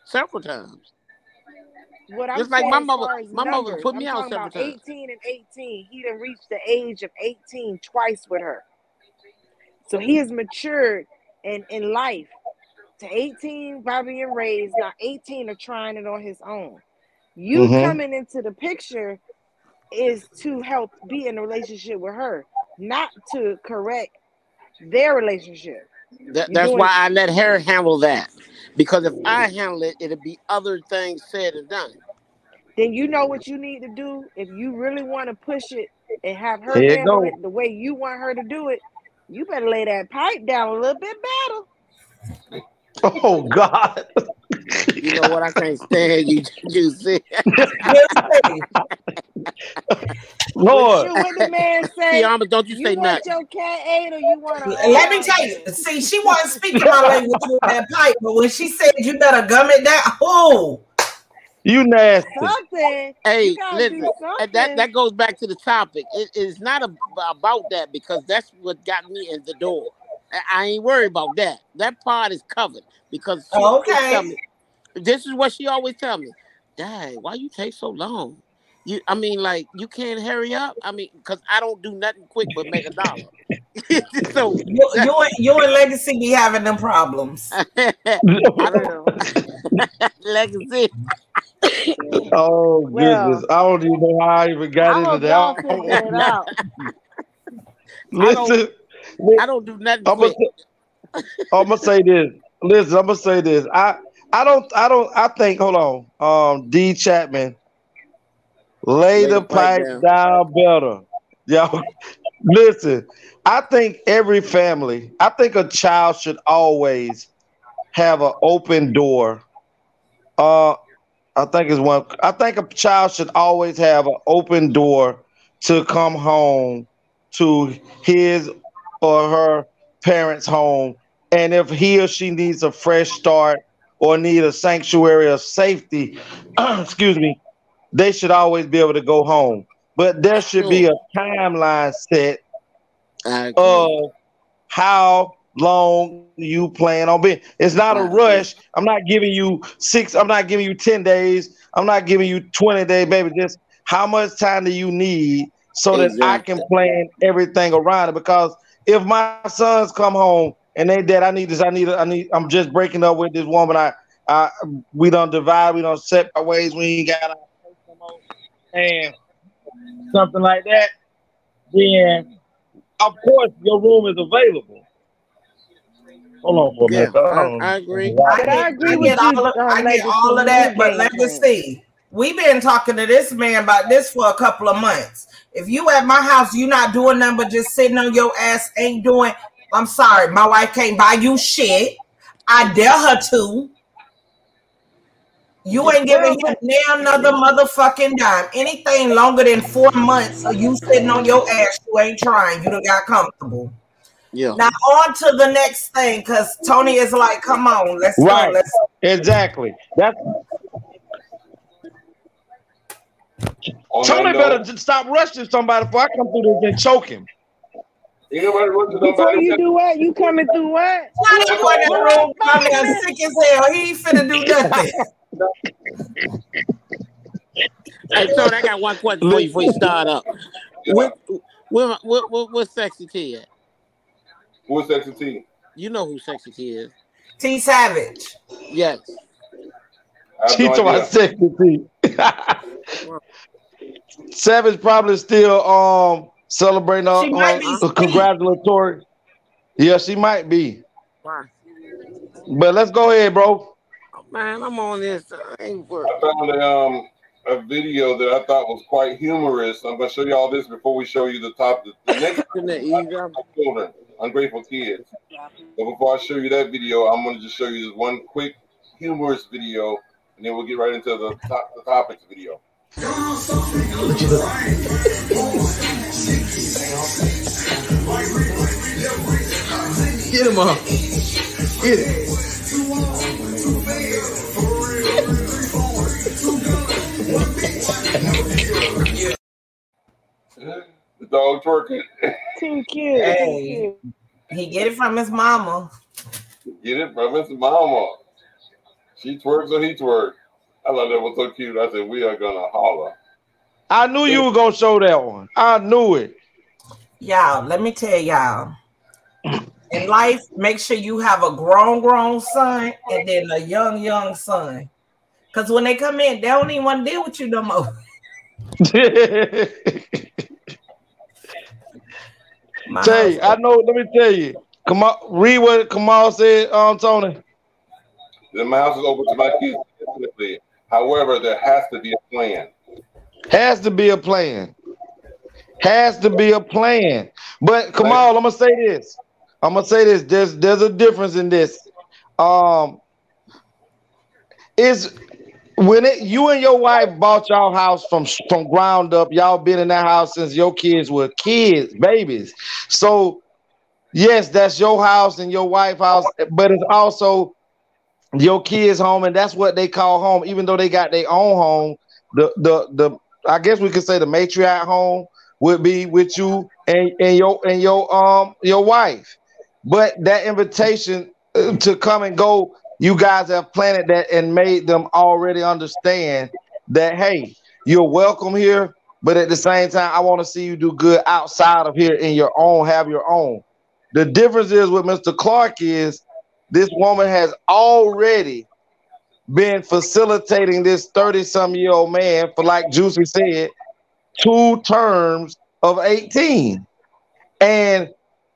several times. What I'm Just like my mother- far as my mother numbers, put I'm me out several about times. 18 and 18. He didn't reach the age of 18 twice with her. So he has matured in, in life to 18 by being raised. Now 18 are trying it on his own. You Mm-hmm. Mhm. coming into the picture is to help be in a relationship with her, not to correct their relationship. That, that's why I let her handle that. Because if I handle it, it'll be other things said and done. Then you know what you need to do. If you really want to push it and have her There handle it the way you want her to do it, you better lay that pipe down a little bit better. oh God. You know what? I can't stand you, <laughs> Juicy. <laughs> <laughs> <laughs> Lord. Shoot, what the man <laughs> say? See, don't you You say want nothing. your cat ate or you want Let me tell you. See, she wasn't speaking my language with that pipe, but when she said you better gum it down, oh, You nasty. something. Hey, You listen, and that that goes back to the topic. It is not ab- about that because that's what got me in the door. I, I ain't worried about that. That part is covered because she okay. tell me. This is what she always tell me. Dad, why you take so long? You, I mean, like you can't hurry up. I mean, because I don't do nothing quick but make a dollar. <laughs> so You, you, and- you and Legacy be having them problems. <laughs> I don't know. <laughs> legacy. Oh Well, goodness. I don't even know how I even got I into hope that. y'all figure it out. I don't. Listen, I don't do nothing I'm gonna, quick. I'm gonna say this. Listen, I'm gonna say this. I I don't I don't I think hold on. Um D Chapman lay Lay the the pipe down. down better. Yo, <laughs> listen. I think every family, I think a child should always have an open door. Uh I think it's one I think a child should always have an open door to come home to his or her parents' home. And if he or she needs a fresh start or need a sanctuary of safety, <clears throat> excuse me, they should always be able to go home. But there should be a timeline set of how long you plan on being. It's not a rush. I'm not giving you six, I'm not giving you 10 days. I'm not giving you 20 days, baby. Just how much time do you need so that I can plan everything around it? Because if my sons come home and they dead, I need this, I need I need I'm just breaking up with this woman. I I we don't divide, we don't set our ways, we ain't got our and something like that, then of course your room is available. Hold on for a minute. Hold I. I agree. I But I get, agree I with get you, all of, um, I get all of that, but game plan. Legacy, we've been talking to this man about this for a couple of months. If you at my house, you not doing nothing but just sitting on your ass, ain't doing. I'm sorry, my wife can't buy you shit. I dare her to. You ain't giving him now another motherfucking dime. Anything longer than four months, or you sitting on your ass, you ain't trying. You done got comfortable. Yeah. Now on to the next thing, because Tony is like, come on, let's go. Right. Let's Exactly. That's On Tony note, better just stop rushing somebody before I come through this and choke him. ain't nobody rushing Before nobody. you do what? You coming through what? Why that boy in the room coming there sick as hell? He ain't finna do <laughs> nothing. Hey, so I got one question for you before you start up. Where, where, where, where, where's Sexy T at? Who's Sexy T? You know who Sexy T is. T Savage. Yes. I have She no told my idea. sexy <laughs> Savage probably still um celebrating uh, She might uh, be asleep. congratulatory. Yeah, she might be. Why? But let's go ahead, bro. Man, I'm on this. I ain't work. I found a, um a video that I thought was quite humorous. I'm gonna show you all this before we show you the top. The, the <laughs> next Isn't that easy? children, ungrateful kids. But before I show you that video, I'm gonna just show you this one quick humorous video, and then we'll get right into the top the topics video. Get him up. Get it. The dog twerking. Too cute. Hey. He get it from his mama. Get it from his mama. She twerks or he twerks. I thought that was so cute. I said, we are gonna holler. I knew you were gonna show that one. I knew it. Y'all, let me tell y'all. In life, make sure you have a grown, grown son and then a young, young son. Because when they come in, they don't even want to deal with you no more. <laughs> My Tell you, I know. Let me tell you. Come on, read what Kamal said, um, Tony. Then my house is open to my kids. definitely. However, there has to be a plan. Has to be a plan. Has to be a plan. But Kamal, I'm gonna say this. I'm gonna say this. There's there's a difference in this. Um, is when it you and your wife bought y'all house from from ground up. Y'all been in that house since your kids were kids, babies. So yes, that's your house and your wife house, but it's also your kids' home, and that's what they call home. Even though they got their own home, the the the I guess we could say the matriarch home would be with you and, and your and your um your wife. But that invitation uh, to come and go, you guys have planted that and made them already understand that hey, you're welcome here. But at the same time, I want to see you do good outside of here in your own, have your own. The difference is with Mr. Clark is this woman has already been facilitating this 30 some year old man for like Juicy said, two terms of 18. And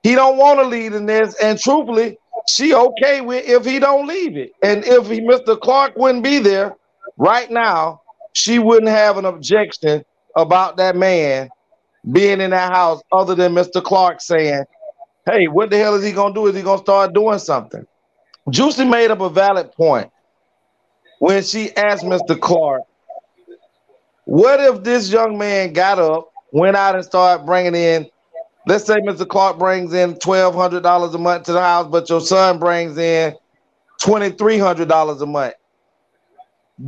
he don't want to lead in this. And truthfully, she okay with if he don't leave it. And if he, Mr. Clark wouldn't be there right now, she wouldn't have an objection about that man being in that house other than Mr. Clark saying, hey, what the hell is he gonna do? Is he gonna start doing something? Juicy made up a valid point when she asked Mr. Clark, what if this young man got up, went out and started bringing in, let's say Mr. Clark brings in $1,200 a month to the house, but your son brings in $2,300 a month.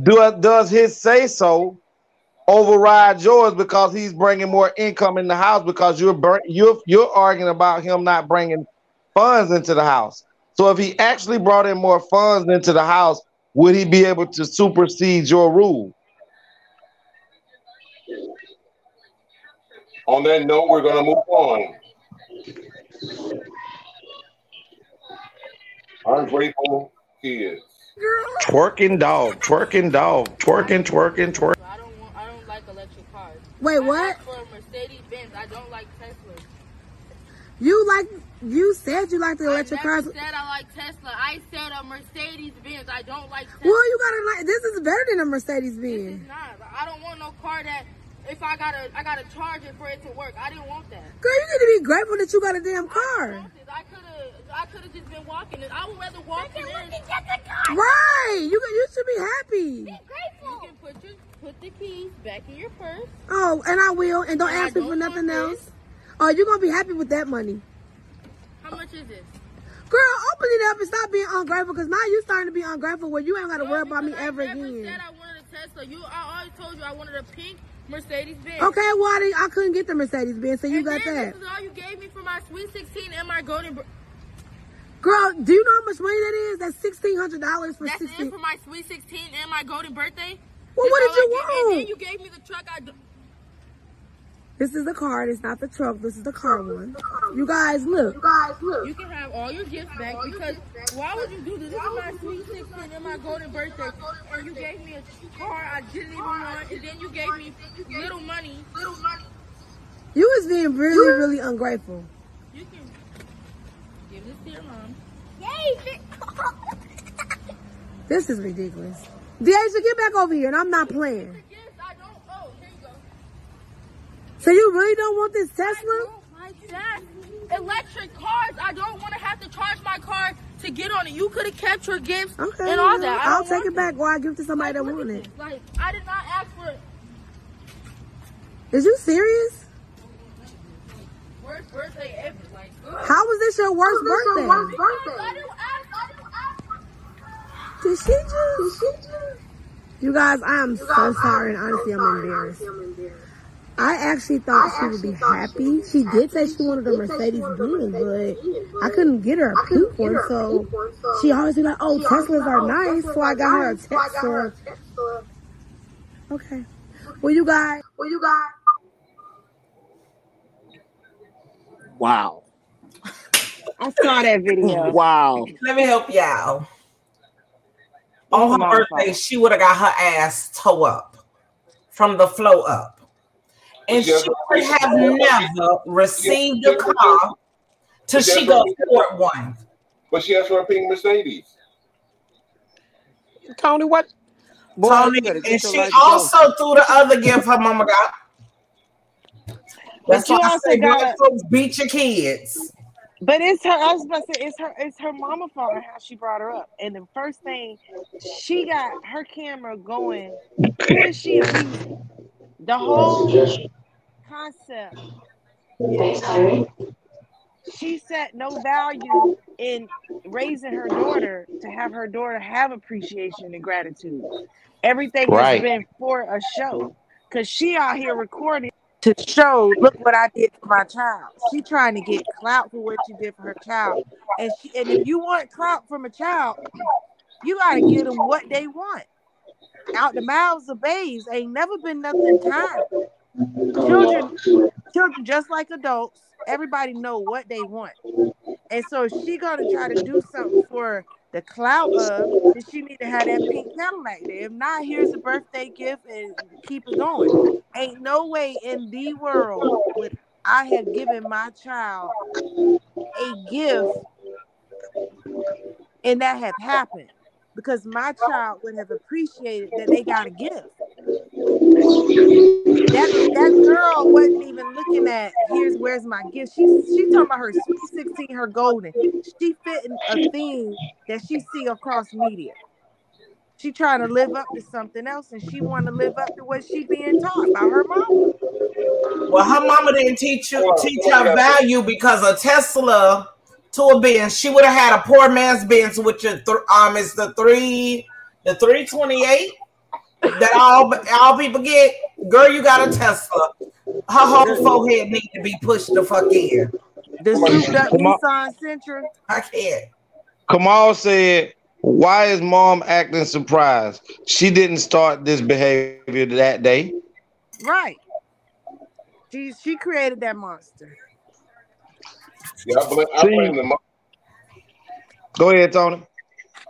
Do, does his say so override yours because he's bringing more income in the house because you're you're you're arguing about him not bringing funds into the house. So if he actually brought in more funds into the house, would he be able to supersede your rule? On that note, we're going to move on. Ungrateful kids. Twerking dog, twerking dog, twerking, twerking, twerking. I don't want. I don't like electric cars. Wait, I what? asked For Mercedes Benz. I don't like Tesla. You like you said you like the electric I never cars. said I like Tesla. I said a Mercedes Benz. I don't like Tesla. Well, you gotta like this is better than a Mercedes Benz. It's not. I don't want no car that if I gotta I gotta charge it for it to work. I didn't want that. Girl, you need to be grateful that you got a damn car. I could have I could have just been walking. it. I would rather walk in this. Right. You can- you should be happy. Be grateful. You can put your put the keys back in your purse. Oh, and I will. And don't And I ask me don't for nothing want else. Oh, you're gonna be happy with that money. How much is this? Girl, open it up and stop being ungrateful because now you're starting to be ungrateful where you ain't gotta worry about me ever Never again. said I wanted a Tesla. You I always told you I wanted a pink Mercedes Benz. Okay, well I, couldn't get the Mercedes Benz, so you and got that. This is all you gave me for my Sweet 16 and my Golden. Girl, do you know how much money that is? That's sixteen hundred dollars for That's sixteen. it for my Sweet 16 and my Golden birthday. Well, what did you I gave- And want? then you gave me the truck. I. d- This is the card. It's not the truck. This is the car one. You guys look. You guys look. You can have all your gifts back because why would you do this? This is my Sweet 16 and my Golden birthday, and you gave me a car I didn't even want, and then you gave me little money. Little money. You was being really, really ungrateful. You can give this to your mom. Yay! <laughs> This is ridiculous. Deasia, get back over here, and I'm not playing. Yes, I don't. Oh, here you go. So you really don't want this Tesla? Like that. Electric cars. I don't want to have to charge my car to get on it. You could have kept your gifts Okay, and all that. I I'll take want it back or I'll give it to somebody that Look want it. Like I did not ask for it. Is you serious? Worst birthday ever. Like How was this your worst birthday? Because I didn't ask. I didn't ask. Did she just? You guys, I am so sorry, and honestly, I'm embarrassed. I actually thought she would be happy. She did say she wanted a Mercedes Benz, but I couldn't get her a pink one. So she always be like, "Oh, Teslas are oh, nice," so I got her a Tesla. Okay. Well, you guys, well, you guys. Wow. I saw that video. <laughs> Wow. Let me help y'all. On her birthday, she would have got her ass toe up from the flow up. And she she would have never received a car till she that's go what- afford one. But she asked for a pink Mercedes. Tony, what? Boy, Tony, and she life also threw the other gift her mama got. That's But you why I also say gotta- black folks beat your kids. But it's her. I was about to say it's her. It's her mama fault how she brought her up. And the first thing, she got her camera going. Who is she abusing? The whole concept. is She set no value in raising her daughter to have her daughter have appreciation and gratitude. Everything has Right. been for a show because she out here recording to show, look what I did for my child. She trying to get clout for what she did for her child. And she, and if you want clout from a child, you gotta give them what they want. Out the mouths of babes ain't never been nothing kind. Children, children just like adults, everybody know what they want. And so she gonna try to do something for the clout of, then she need to have that pink Cadillac there. If not, here's a birthday gift and keep it going. Ain't no way in the world would I have given my child a gift and that have happened because my child would have appreciated that they got a gift. That that girl wasn't even looking at here's where's my gift. She's she talking about her sweet 16, her golden. She fitting a theme that she see across media. She trying to live up to something else and she want to live up to what she being taught by her mama. Well, her mama didn't teach you teach her value because a Tesla to a Benz, she would have had a poor man's Benz, which is th- um is the three the three twenty eight that all all people get. Girl, you got a Tesla. Her whole forehead need to be pushed the fuck in. The souped up Come on. Nissan Sentra. I can't. Kamal said, "Why is mom acting surprised? She didn't start this behavior that day." Right. She she created that monster. Yeah, I blame, I blame the mother. Go ahead, Tony.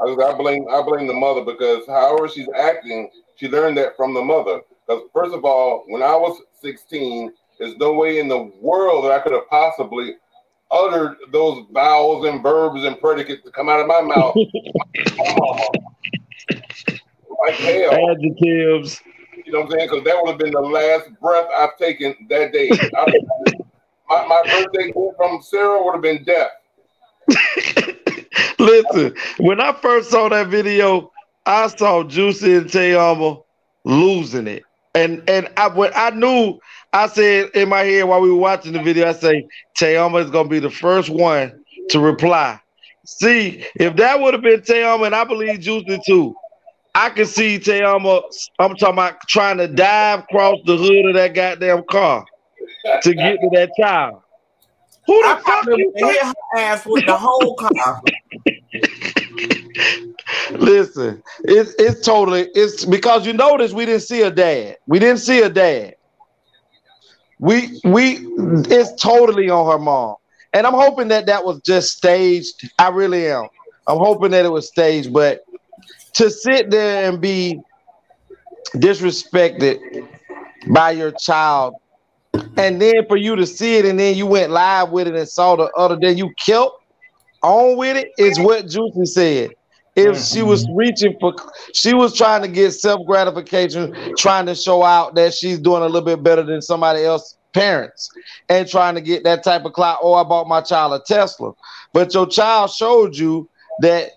I, I blame I blame the mother because however she's acting, she learned that from the mother. Because first of all, when I was 16, there's no way in the world that I could have possibly uttered those vowels and verbs and predicates to come out of my mouth. like hell. Adjectives. You know what I'm saying? Because that would have been the last breath I've taken that day. My, my birthday gift from Sarah would have been death. <laughs> Listen, when I first saw that video, I saw Juicy and TeAma losing it. And and I when I knew, I said in my head while we were watching the video, I say TeAma is gonna be the first one to reply. See, if that would have been TeAma, and I believe Juicy too, I could see TeAma. I'm talking about trying to dive across the hood of that goddamn car to get to that child. Who the I fuck probably you hit her ass with the whole car. Listen, it's it's totally it's because you notice we didn't see a dad. We didn't see a dad. We we it's totally on her mom, and I'm hoping that that was just staged. I really am. I'm hoping that it was staged, but to sit there and be disrespected by your child, and then for you to see it, and then you went live with it and saw the other day you killed on with it is what Juicy said. If mm-hmm. she was reaching for, she was trying to get self gratification, trying to show out that she's doing a little bit better than somebody else's parents, and trying to get that type of clout. Oh, I bought my child a Tesla, but your child showed you that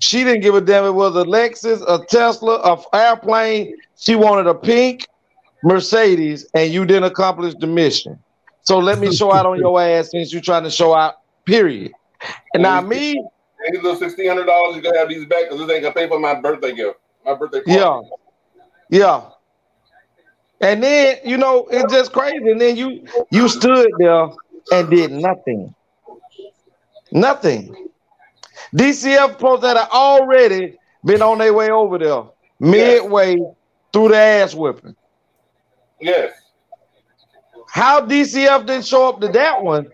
she didn't give a damn. It was a Lexus, a Tesla, a airplane. She wanted a pink Mercedes, and you didn't accomplish the mission. So let me show out on your ass since you're trying to show out. Period. And now me, Any little sixteen hundred dollars, you gotta have these back because this ain't gonna pay for my birthday gift. My birthday party. Yeah. Yeah. And then, you know, it's just crazy. And then you you stood there and did nothing. Nothing. DCF supposed that have already been on their way over there, midway through the ass whipping. Yes. How DCF didn't show up to that one,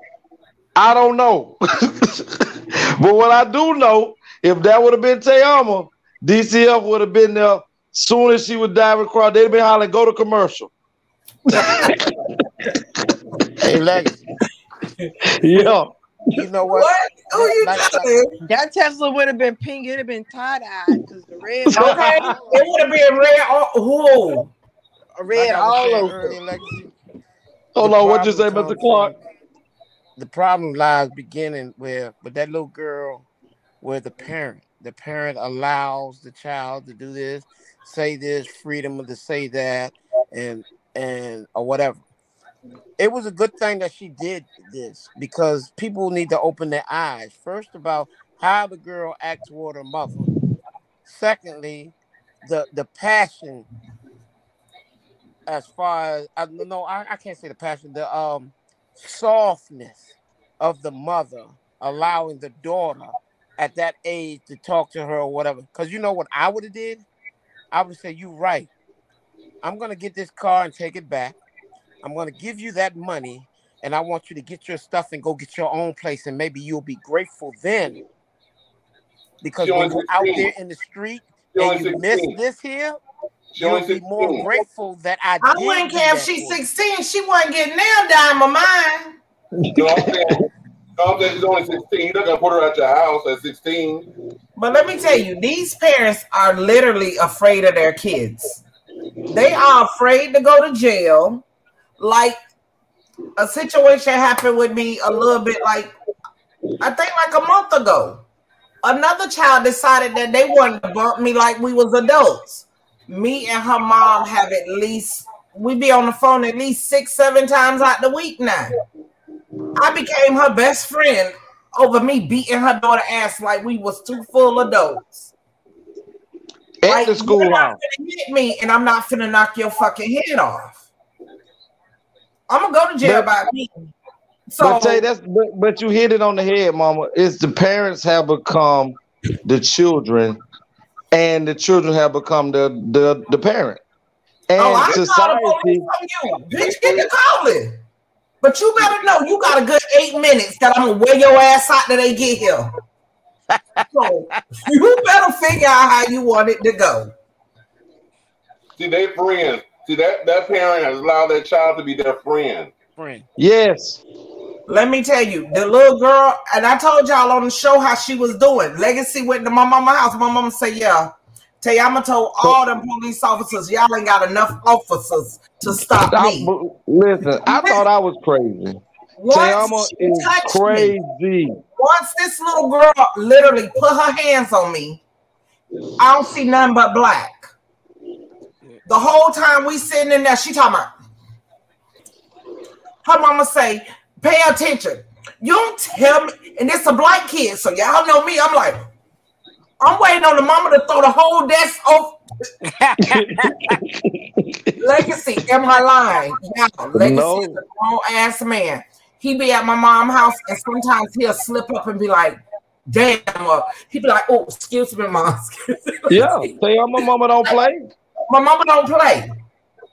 I don't know. <laughs> but what I do know, if that would have been TeAma, DCF would have been there soon as she would dive across. They'd have been hollering, go to commercial. Hey, Lex, <laughs> yeah. you know what? Who you Like- like- That Tesla would have been pink. It'd have been tie dyed because the red, Okay, <laughs> it would have been red. Oh, All, whoa. red like all saying over. earlier, Lex, Hold on, what you say, about the clock? the problem lies beginning where with that little girl, where the parent, the parent allows the child to do this, say this, freedom to say that, and and or whatever. It was a good thing that she did this because people need to open their eyes. First about how the girl acts toward her mother. Secondly, the the passion as far as I no, I, I can't say the passion, the um softness of the mother allowing the daughter at that age to talk to her or whatever. Because you know what I would have did? I would say, You right. I'm gonna get this car and take it back. I'm gonna give you that money, and I want you to get your stuff and go get your own place, and maybe you'll be grateful then. Because when you're out there in the street and you miss this here, you'll be more 16. grateful that I I did wouldn't care if she's 16. She wasn't getting nailed down my mind. No, I'm saying, I'm saying she's only 16. You're not gonna put her at your house at 16. But let me tell you, these parents are literally afraid of their kids. They are afraid to go to jail. Like a situation happened with me a little bit like I think like a month ago. Another child decided that they wanted to bump me like we was adults. Me and her mom have at least we be on the phone at least six, seven times out the week now. I became her best friend over me beating her daughter ass like we was two full adults. At Like the schoolhouse. hit me and I'm not finna knock your fucking head off. I'm gonna go to jail But by me. but say So that's but, but you hit it on the head, mama. It's the parents have become the children, and the children have become the the, the parent. Oh, and oh, I call the society police on you. Bitch, get the calling. But you better know you got a good eight minutes that I'm gonna wear your ass out till they get here. So <laughs> you better figure out how you want it to go. See, they friends. See, that, that parent has allowed that child to be their friend. Friend. Yes. Let me tell you, the little girl, and I told y'all on the show how she was doing. Legacy went to my mama house. My mama said, Yeah. TeAma told all them police officers, y'all ain't got enough officers to stop I, me. listen, I thought I was crazy. Once TeAma is touched me, crazy. once this little girl literally put her hands on me, I don't see nothing but black. The whole time we sitting in there, she talking about her mama say, pay attention. You don't tell me, and it's a black kid, so y'all know me. I'm like, I'm waiting on the mama to throw the whole desk off. <laughs> Legacy, am I lying? Yeah, Legacy No. is a grown ass man. He be at my mom's house, and sometimes he'll slip up and be like, "Damn," or he'd be like, "Oh, excuse me, mom." <laughs> Excuse me. Yeah. TeAma mama don't play. My mama don't play.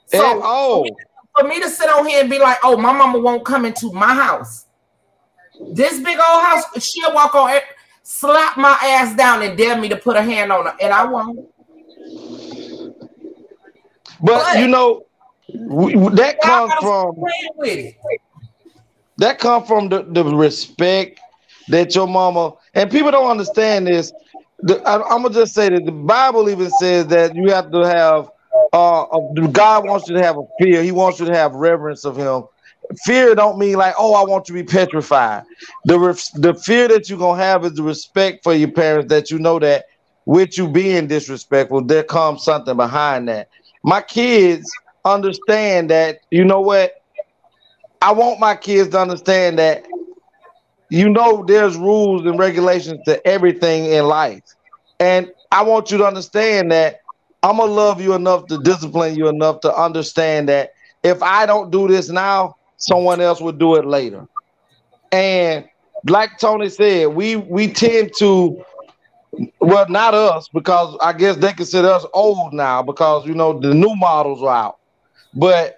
So all. For me to sit on here and be like, "Oh, my mama won't come into my house," this big old house, she'll walk on it, slap my ass down, and dare me to put a hand on her, and I won't. But you know, that comes from Playing with it. that come from the, the respect that your mama and people don't understand this. The, I, I'm gonna just say that the Bible even says that you have to have uh, uh, God wants you to have a fear. He wants you to have reverence of Him. Fear don't mean like, oh, I want you to be petrified. The the fear that you're gonna have is the respect for your parents. That you know that with you being disrespectful, there comes something behind that. My kids understand that. You know what? I want my kids to understand that you know there's rules and regulations to everything in life. And I want you to understand that I'm gonna love you enough to discipline you enough to understand that if I don't do this now, someone else will do it later. And like Tony said, we we tend to well, not us, because I guess they consider us old now because you know the new models are out. But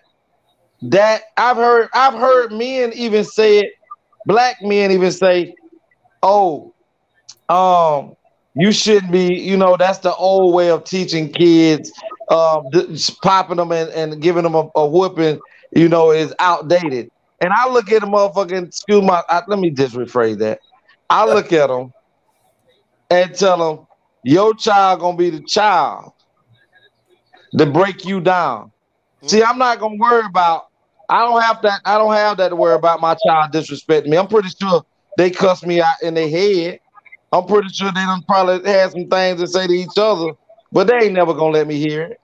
that I've heard I've heard men even say it, black men even say, Oh, um, you shouldn't be, you know, that's the old way of teaching kids, um, just popping them and, and giving them a, a whooping, you know, is outdated. And I look at a motherfucking, excuse my, I, let me just rephrase that. I look at them and tell them, your child gonna be the child to break you down. See, I'm not gonna worry about I don't have that. I don't have that to worry about my child disrespecting me. I'm pretty sure they cuss me out in their head. I'm pretty sure they done probably had some things to say to each other, but they ain't never gonna let me hear it.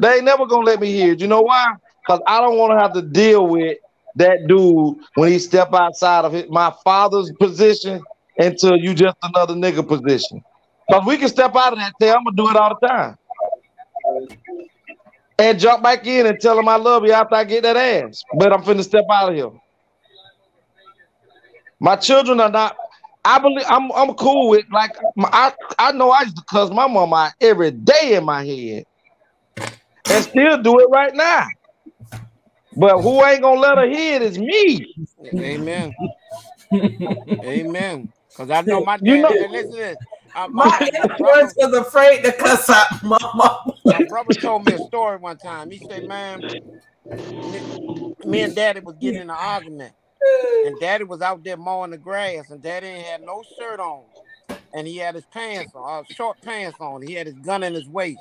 They ain't never gonna let me hear it. You know why? Because I don't want to have to deal with that dude when he step outside of his, my father's position into you just another nigga position. Because we can step out of that. Say I'm gonna do it all the time, and jump back in and tell him I love you after I get that ass. But I'm finna step out of here. My children are not. I believe I'm. I'm cool with like. I I know I used to cuss my mom out every day in my head, and still do it right now. But who ain't gonna let her hear it is me. Amen. Amen. Because I know my dad. You know- and listen to this. Uh, My influence was afraid to cuss out my mama. My brother told me a story one time. He said, "Man, me, me and Daddy was getting in an argument, and Daddy was out there mowing the grass, and Daddy ain't had no shirt on, and he had his pants on, uh, short pants on. He had his gun in his waist,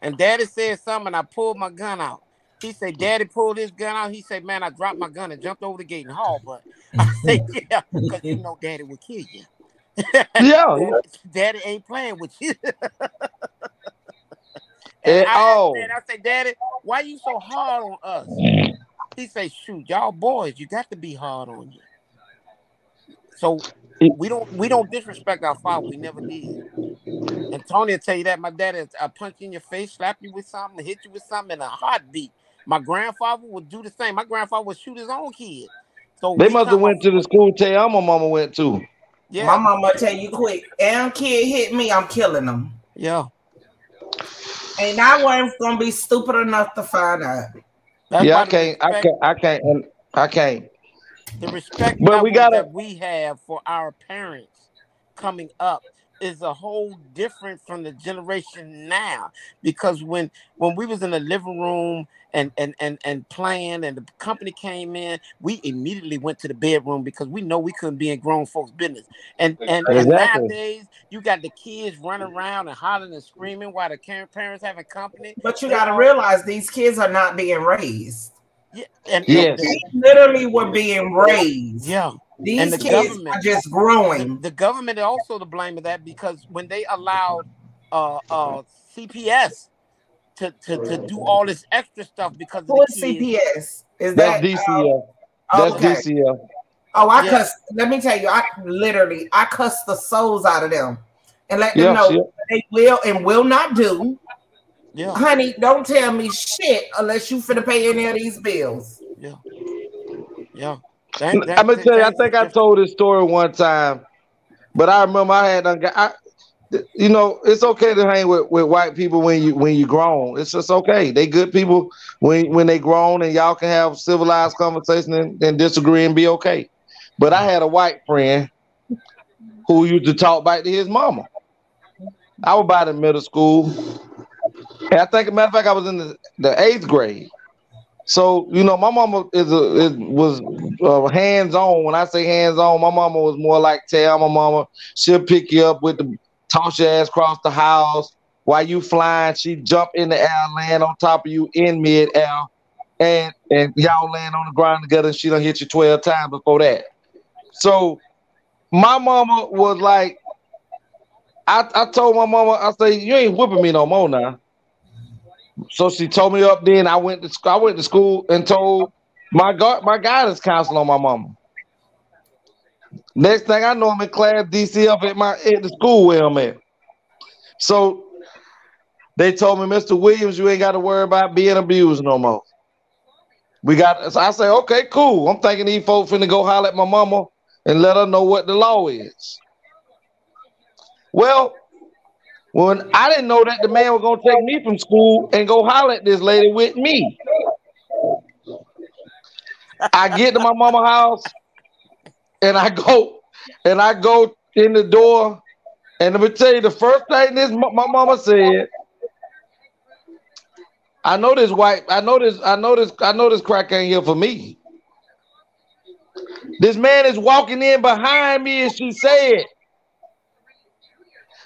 and Daddy said something. And I pulled my gun out. He said, "Daddy pulled his gun out." He said, "Man, I dropped my gun and jumped over the gate and hauled." But <laughs> I said, <laughs> "Yeah, because you know Daddy would kill you." Yeah. <laughs> Daddy ain't playing with you. And, I oh, said, I said, Daddy, why you so hard on us? He say, shoot, y'all boys, you got to be hard on you. So we don't we don't disrespect our father. We never did. And Tony will tell you that my dad is I punch you in your face, slap you with something, hit you with something in a heartbeat. My grandfather would do the same. My grandfather would shoot his own kid. So they we must have went to the school tell my mama went to. Yeah. My mama tell you quick, and kid hit me, I'm killing them. Yeah. And I wasn't gonna be stupid enough to find out. Yeah, I can't, I can't, I can't, and I can't. the respect But we gotta- that we have for our parents coming up is a whole different from the generation now because when when we was in the living room and and and and playing and the company came in we immediately went to the bedroom because we know we couldn't be in grown folks business and and, and nowadays you got the kids running around and hollering and screaming while the ca- parents having company But you gotta realize these kids are not being raised. yeah, and Yes. They literally were being raised. yeah These and the kids government are just growing. The government is also to blame of that because when they allowed uh uh CPS to to, to do all this extra stuff because of Who the is kids. CPS? Is That's that DCF. um, That's okay. DCF. Oh, I Yeah. cuss. Let me tell you, I literally I cuss the souls out of them and let them Yeah, know yeah. they will and will not do. Yeah, Honey, don't tell me shit unless you finna pay any of these bills. yeah, yeah. That- <laughs> I'm gonna tell you. I think I told this story one time, but I remember I had I, you know, it's okay to hang with, with white people when you when you grown. It's just okay. They good people when when they grown and y'all can have civilized conversation and, and disagree and be okay. But I had a white friend who used to talk back to his mama. I was about in middle school, and I think, a matter of fact, I was in the, the eighth grade. So you know, my mama is a is, was uh, hands on. When I say hands on, my mama was more like tell my mama she'll pick you up with the toss your ass across the house while you flying. She jump in the air, land on top of you in mid air, and and y'all land on the ground together. And she done hit you twelve times before that. So my mama was like, I I told my mama, I say you ain't whipping me no more now. So she told me up then. I went to sc- I went to school and told my gu- my guidance counselor on my mama. Next thing I know, I'm in class DCF at my at the school where I'm at. So they told me, Mr. Williams, you ain't got to worry about being abused no more. We got. So I say, okay, cool. I'm thinking these folks finna go holler at my mama and let her know what the law is. Well, when I didn't know that the man was gonna take me from school and go holler at this lady with me. I get to my mama house and I go and I go in the door and let me tell you the first thing this my mama said. I know this white. I know this. I know this. I know this crack ain't here for me. This man is walking in behind me, and she said.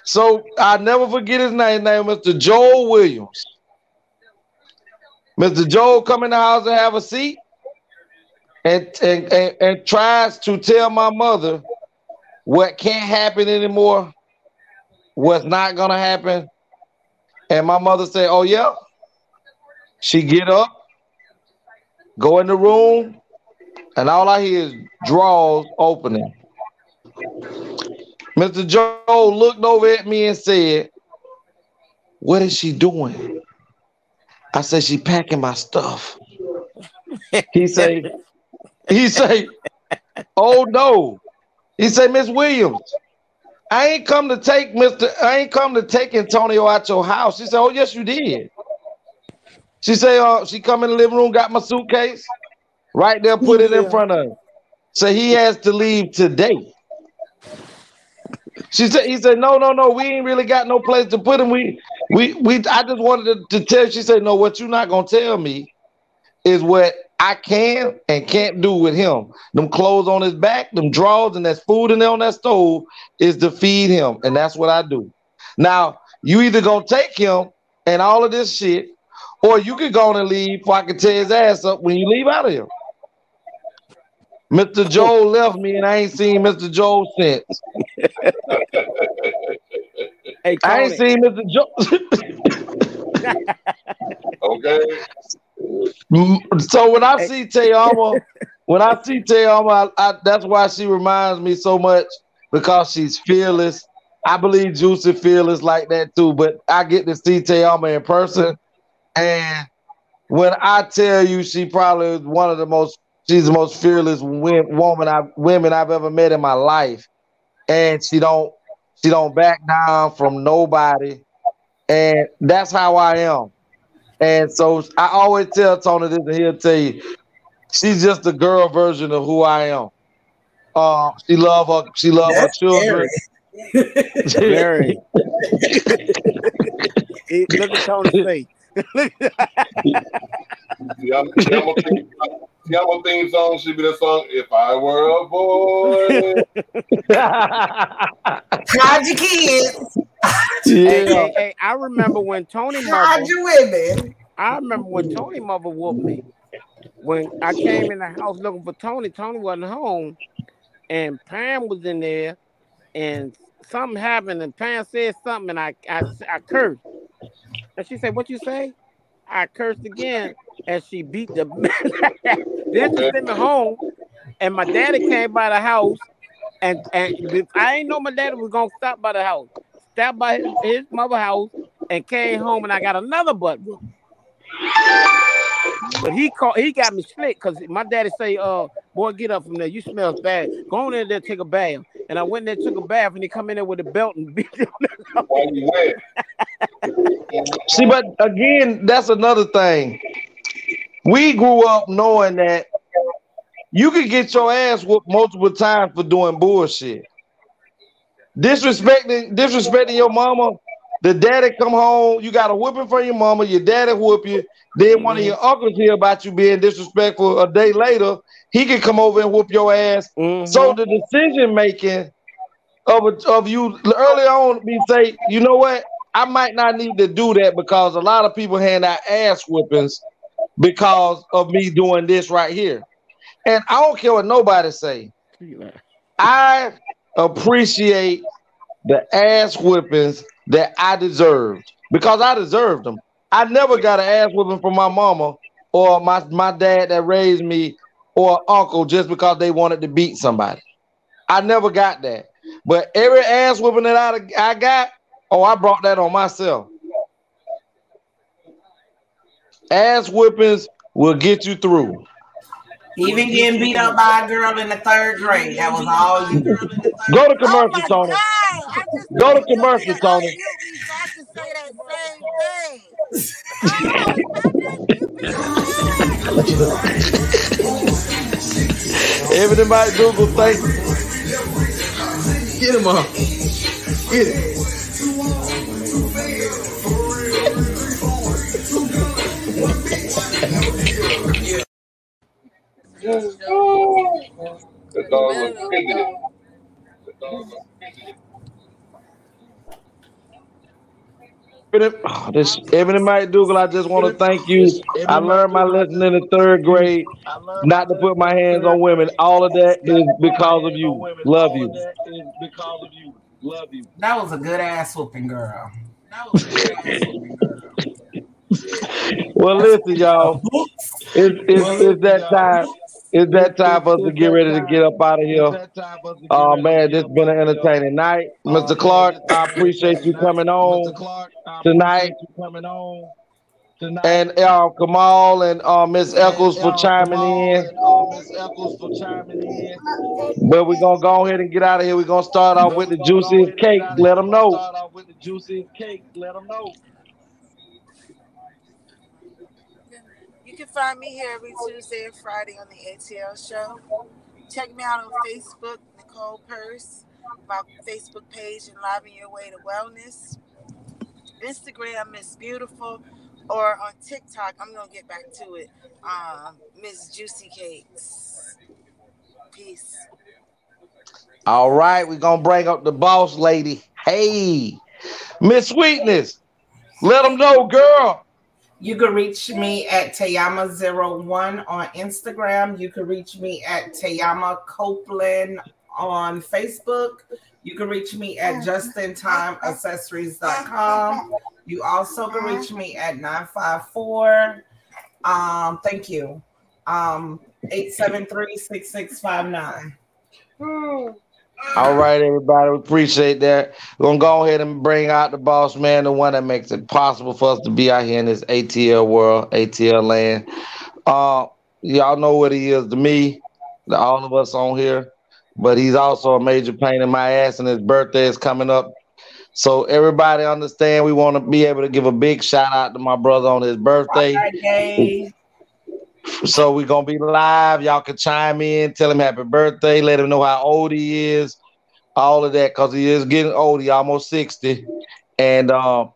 So I never forget his name. Name Mr. Joel Williams. Mr. Joel come in the house and have a seat and, and, and, and tries to tell my mother what can't happen anymore, what's not gonna happen. And my mother say, Oh yeah. She get up, go in the room, and all I hear is drawers opening. Mr. Joe looked over at me and said, What is she doing? I said, She packing my stuff. He said, he said, Oh no. He said, Miss Williams, I ain't come to take Mr. I ain't come to take Antonio out your house. She said, Oh, yes, you did. She say, uh, she come in the living room, got my suitcase, right there, put it in front of him. So he has to leave today. She said, he said, no, no, no, we ain't really got no place to put him. We, we, we. I just wanted to, to tell. She said, no, what you're not gonna tell me is what I can and can't do with him. Them clothes on his back, them drawers, and that food in there on that stove is to feed him, and that's what I do. Now you either gonna take him and all of this shit, or you can go on and leave. Before I can tear his ass up when you leave out of here. Mr. Joel left me, and I ain't seen Mr. Joel since. <laughs> Hey, I ain't Tony. seen Mr. Joel. <laughs> Okay. So when I see TeAma, when I see TeAma, I, I, that's why she reminds me so much because she's fearless. I believe Juicy fearless like that too, but I get to see TeAma in person, and when I tell you, she probably is one of the most, she's the most fearless woman I women I've ever met in my life, and she don't she don't back down from nobody, and that's how I am. And so I always tell Tony this, and he'll tell you, she's just the girl version of who I am. Uh, she love her, she love her children. Very. <laughs> Look at Tony's face. <laughs> See, I'm, see, I'm a theme, see, I'm a theme song should be the song "If I Were a Boy." Hide your kids. Hey, hey, hey, I remember when Tony mother. Hide your women. I remember when Tony mother whooped me. When I came in the house looking for Tony, Tony wasn't home, and Pam was in there, and something happened, and Pam said something, and I I, I cursed, and she said, "What you say?" I cursed again, and she beat the. <laughs> then she sent me home, and my daddy came by the house, and and I ain't know my daddy was gonna stop by the house. Stopped by his, his mother house and came home, and I got another butt. But he called, he got me slick because my daddy say, "Uh, boy, get up from there. You smell bad. Go on in there, take a bath." And I went there, took a bath, and he come in there with a belt and <laughs> beat him. Why you wet? <laughs> See, but again, that's another thing. We grew up knowing that you could get your ass whooped multiple times for doing bullshit. Disrespecting, disrespecting your mama. The daddy come home, you got a whooping from your mama, your daddy whoop you. Then one of mm-hmm. your uncles hear about you being disrespectful a day later, he can come over and whoop your ass. Mm-hmm. So the decision making of of you early on, we say, you know what? I might not need to do that because a lot of people hand out ass whippings because of me doing this right here. And I don't care what nobody say. I appreciate the ass whippings that I deserved because I deserved them. I never got an ass whipping from my mama or my, my dad that raised me or uncle just because they wanted to beat somebody. I never got that. But every ass whipping that I, I got, oh, I brought that on myself. Ass whippings will get you through. Even getting beat up by a girl in the third grade. That was all you. Go to commercial, Tony. Go to commercial, Tony. Everybody Google thank Get him up. Get it. The dog was visited. The dog was Oh, <sighs> this Ebony Mike Dougal, I just want to thank you. I learned my lesson in the third grade not to put my hands on women. All of that is because of you. Love you. That was a good ass whooping, girl. <laughs> Well, listen, y'all. It's, it's, it's that time. It's that time for us to get ready to get up out of here. Oh man, this has been an entertaining night. Mr. Clark, I appreciate you coming on tonight. And uh, Kamal and uh, Miss Eccles for chiming in. But we're gonna go ahead and get out of here. We're gonna start off with the juicy cake. Let them know. Can find me here every Tuesday and Friday on the ATL show. Check me out on Facebook, Nicole Purse, my Facebook page, Enliven Your Way to Wellness. Instagram, Miss Beautiful, or on TikTok, I'm gonna get back to it. Um, Miss Juicy Cakes. Peace. All right, we're gonna bring up the boss lady. Hey, Miss Sweetness. Let them know, girl. You can reach me at Tayama01 on Instagram. You can reach me at TeAma Copeland on Facebook. You can reach me at justintimeaccessories.com. You also can reach me at 954. Um, thank you. Um, 873-6659. All right, everybody. We appreciate that. We're gonna go ahead and bring out the boss man, the one that makes it possible for us to be out here in this ATL world, ATL land. Uh, y'all know what he is to me, to all of us on here. But he's also a major pain in my ass, and his birthday is coming up. So everybody understand we want to be able to give a big shout out to my brother on his birthday. Birthday. So we're gonna be live. Y'all can chime in, tell him happy birthday, let him know how old he is, all of that, because he is getting old. He almost 60. And um,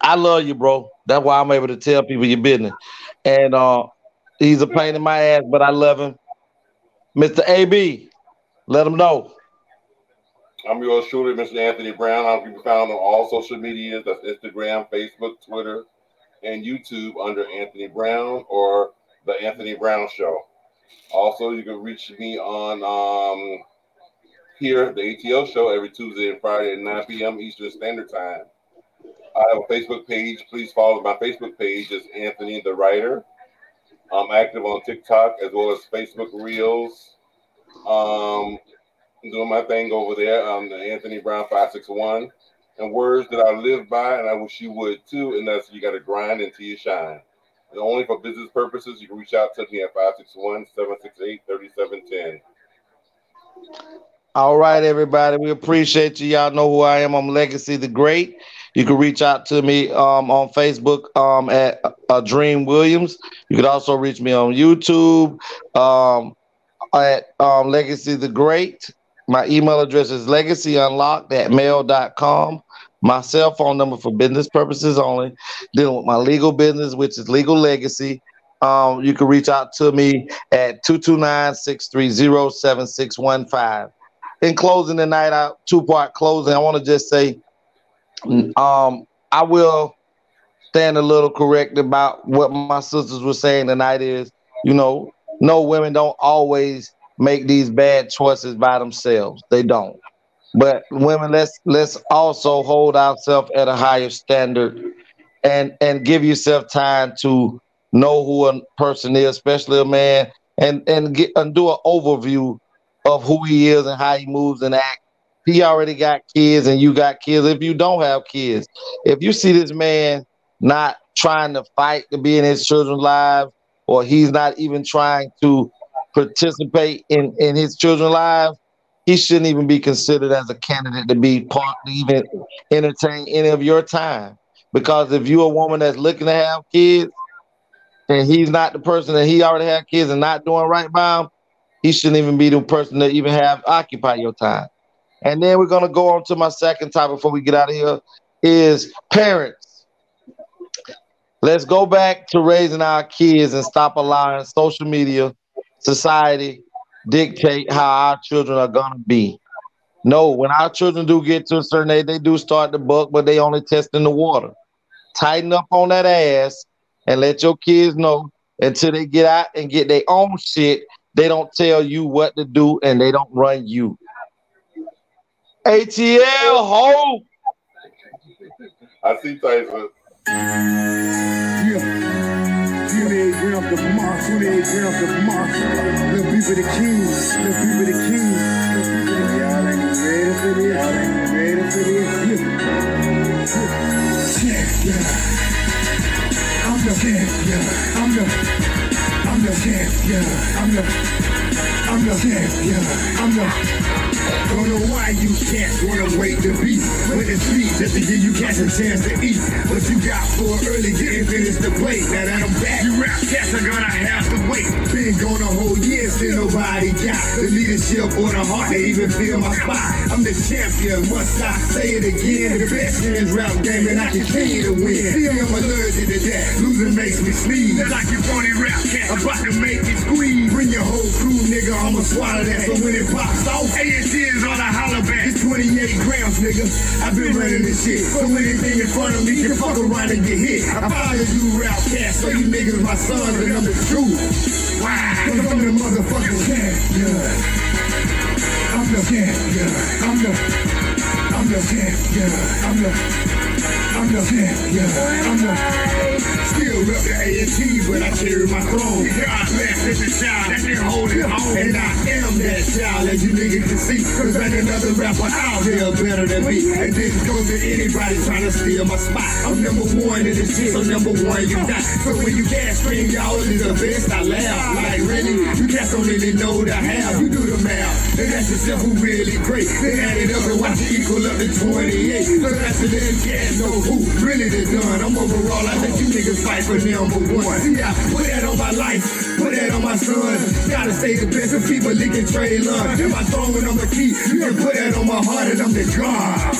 I love you, bro. That's why I'm able to tell people your business. And uh, he's a pain in my ass, but I love him. Mr. AB, let him know. I'm yours truly, Mr. Anthony Brown. I can be found on all social medias. That's Instagram, Facebook, Twitter, and YouTube under Anthony Brown or the Anthony Brown Show. Also, you can reach me on um, here, the ATL Show, every Tuesday and Friday at 9 p.m. Eastern Standard Time. I have a Facebook page. Please follow my Facebook page. It's Anthony the Writer. I'm active on TikTok as well as Facebook Reels. Um, I'm doing my thing over there. I'm the Anthony Brown 561. And words that I live by, and I wish you would too, and that's you got to grind until you shine. Only for business purposes, you can reach out to me at 561 768 3710. All right, everybody. We appreciate you. Y'all know who I am. I'm Legacy the Great. You can reach out to me um, on Facebook um, at uh, Dream Williams. You can also reach me on YouTube um, at um, Legacy the Great. My email address is legacyunlocked at mail.com. My cell phone number for business purposes only, dealing with my legal business, which is Legal Legacy. Um, you can reach out to me at 229 630 7615. In closing tonight, out two part closing, I want to just say um, I will stand a little correct about what my sisters were saying tonight is, you know, no women don't always make these bad choices by themselves. They don't. But women, let's let's also hold ourselves at a higher standard and and give yourself time to know who a person is, especially a man, and and get and do an overview of who he is and how he moves and acts. He already got kids and you got kids. If you don't have kids, if you see this man not trying to fight to be in his children's lives, or he's not even trying to participate in, in his children's lives, he shouldn't even be considered as a candidate to be part to even entertain any of your time. Because if you're a woman that's looking to have kids and he's not the person that he already had kids and not doing right by him, he shouldn't even be the person to even have occupy your time. And then we're gonna go on to my second topic before we get out of here is parents. Let's go back to raising our kids and stop allowing social media, society dictate how our children are gonna be. No, when our children do get to a certain age, they do start to buck, but they only testing the water. Tighten up on that ass and let your kids know until they get out and get their own shit. They don't tell you what to do and they don't run you. ATL, ho! I see Tyson. Yeah. 28 grams of moss, 28 grams of moss. People the kings, little people the the Y'all ain't ready for this. Y'all ain't ready for this. Yeah. Yeah. I'm the champ, yeah. I'm the, I'm the champ, yeah. I'm the, I'm the champ, yeah. I'm the. Don't know why you can't wanna wait to be when it's sweet just to give you cats a chance to eat. What you got for early getting finished the plate. Now that I'm back, you rap cats are gonna have to wait. Been gone a whole year, still nobody got the leadership or the heart to even feel my spot. I'm the champion, must I say it again? The best in this rap game and I continue to win. See, I'm allergic to that. Losing makes me sneeze. Like you phony rap cat, about to make me squeeze. Bring your whole crew, nigga, I'ma swallow that. So when it pops off, is on a holler back. It's 28 grams, nigga. I've been running this shit. So anything in front of me can fuck around and get hit. I follow you rap cats, so you niggas my sons and I'm the truth. Wow, cause I'm the motherfucking champion. I'm the champion. I'm the, I'm the champion. I'm the, I'm the champion. I'm the, still rep the A&T, but I carry my throne. God bless every child that can hold it home. And I am that child, as you niggas can see. Cause ain't another rapper out here better than me. And this goes to anybody trying to steal my spot. I'm number one in the shit, so number one you got. So when you gas scream, y'all is the best, I laugh. Like really, you cats don't really know the. You do the math, and that's yourself who really great. Then add it up and watch it equal up to 28. So that's the little cats know who really the done. I'm overall, I let you niggas fight for number one. See, I put that on my life, put that on my son. Gotta stay the best of people licking trade love. If I throw it on the key, you can put that on my heart and I'm the God.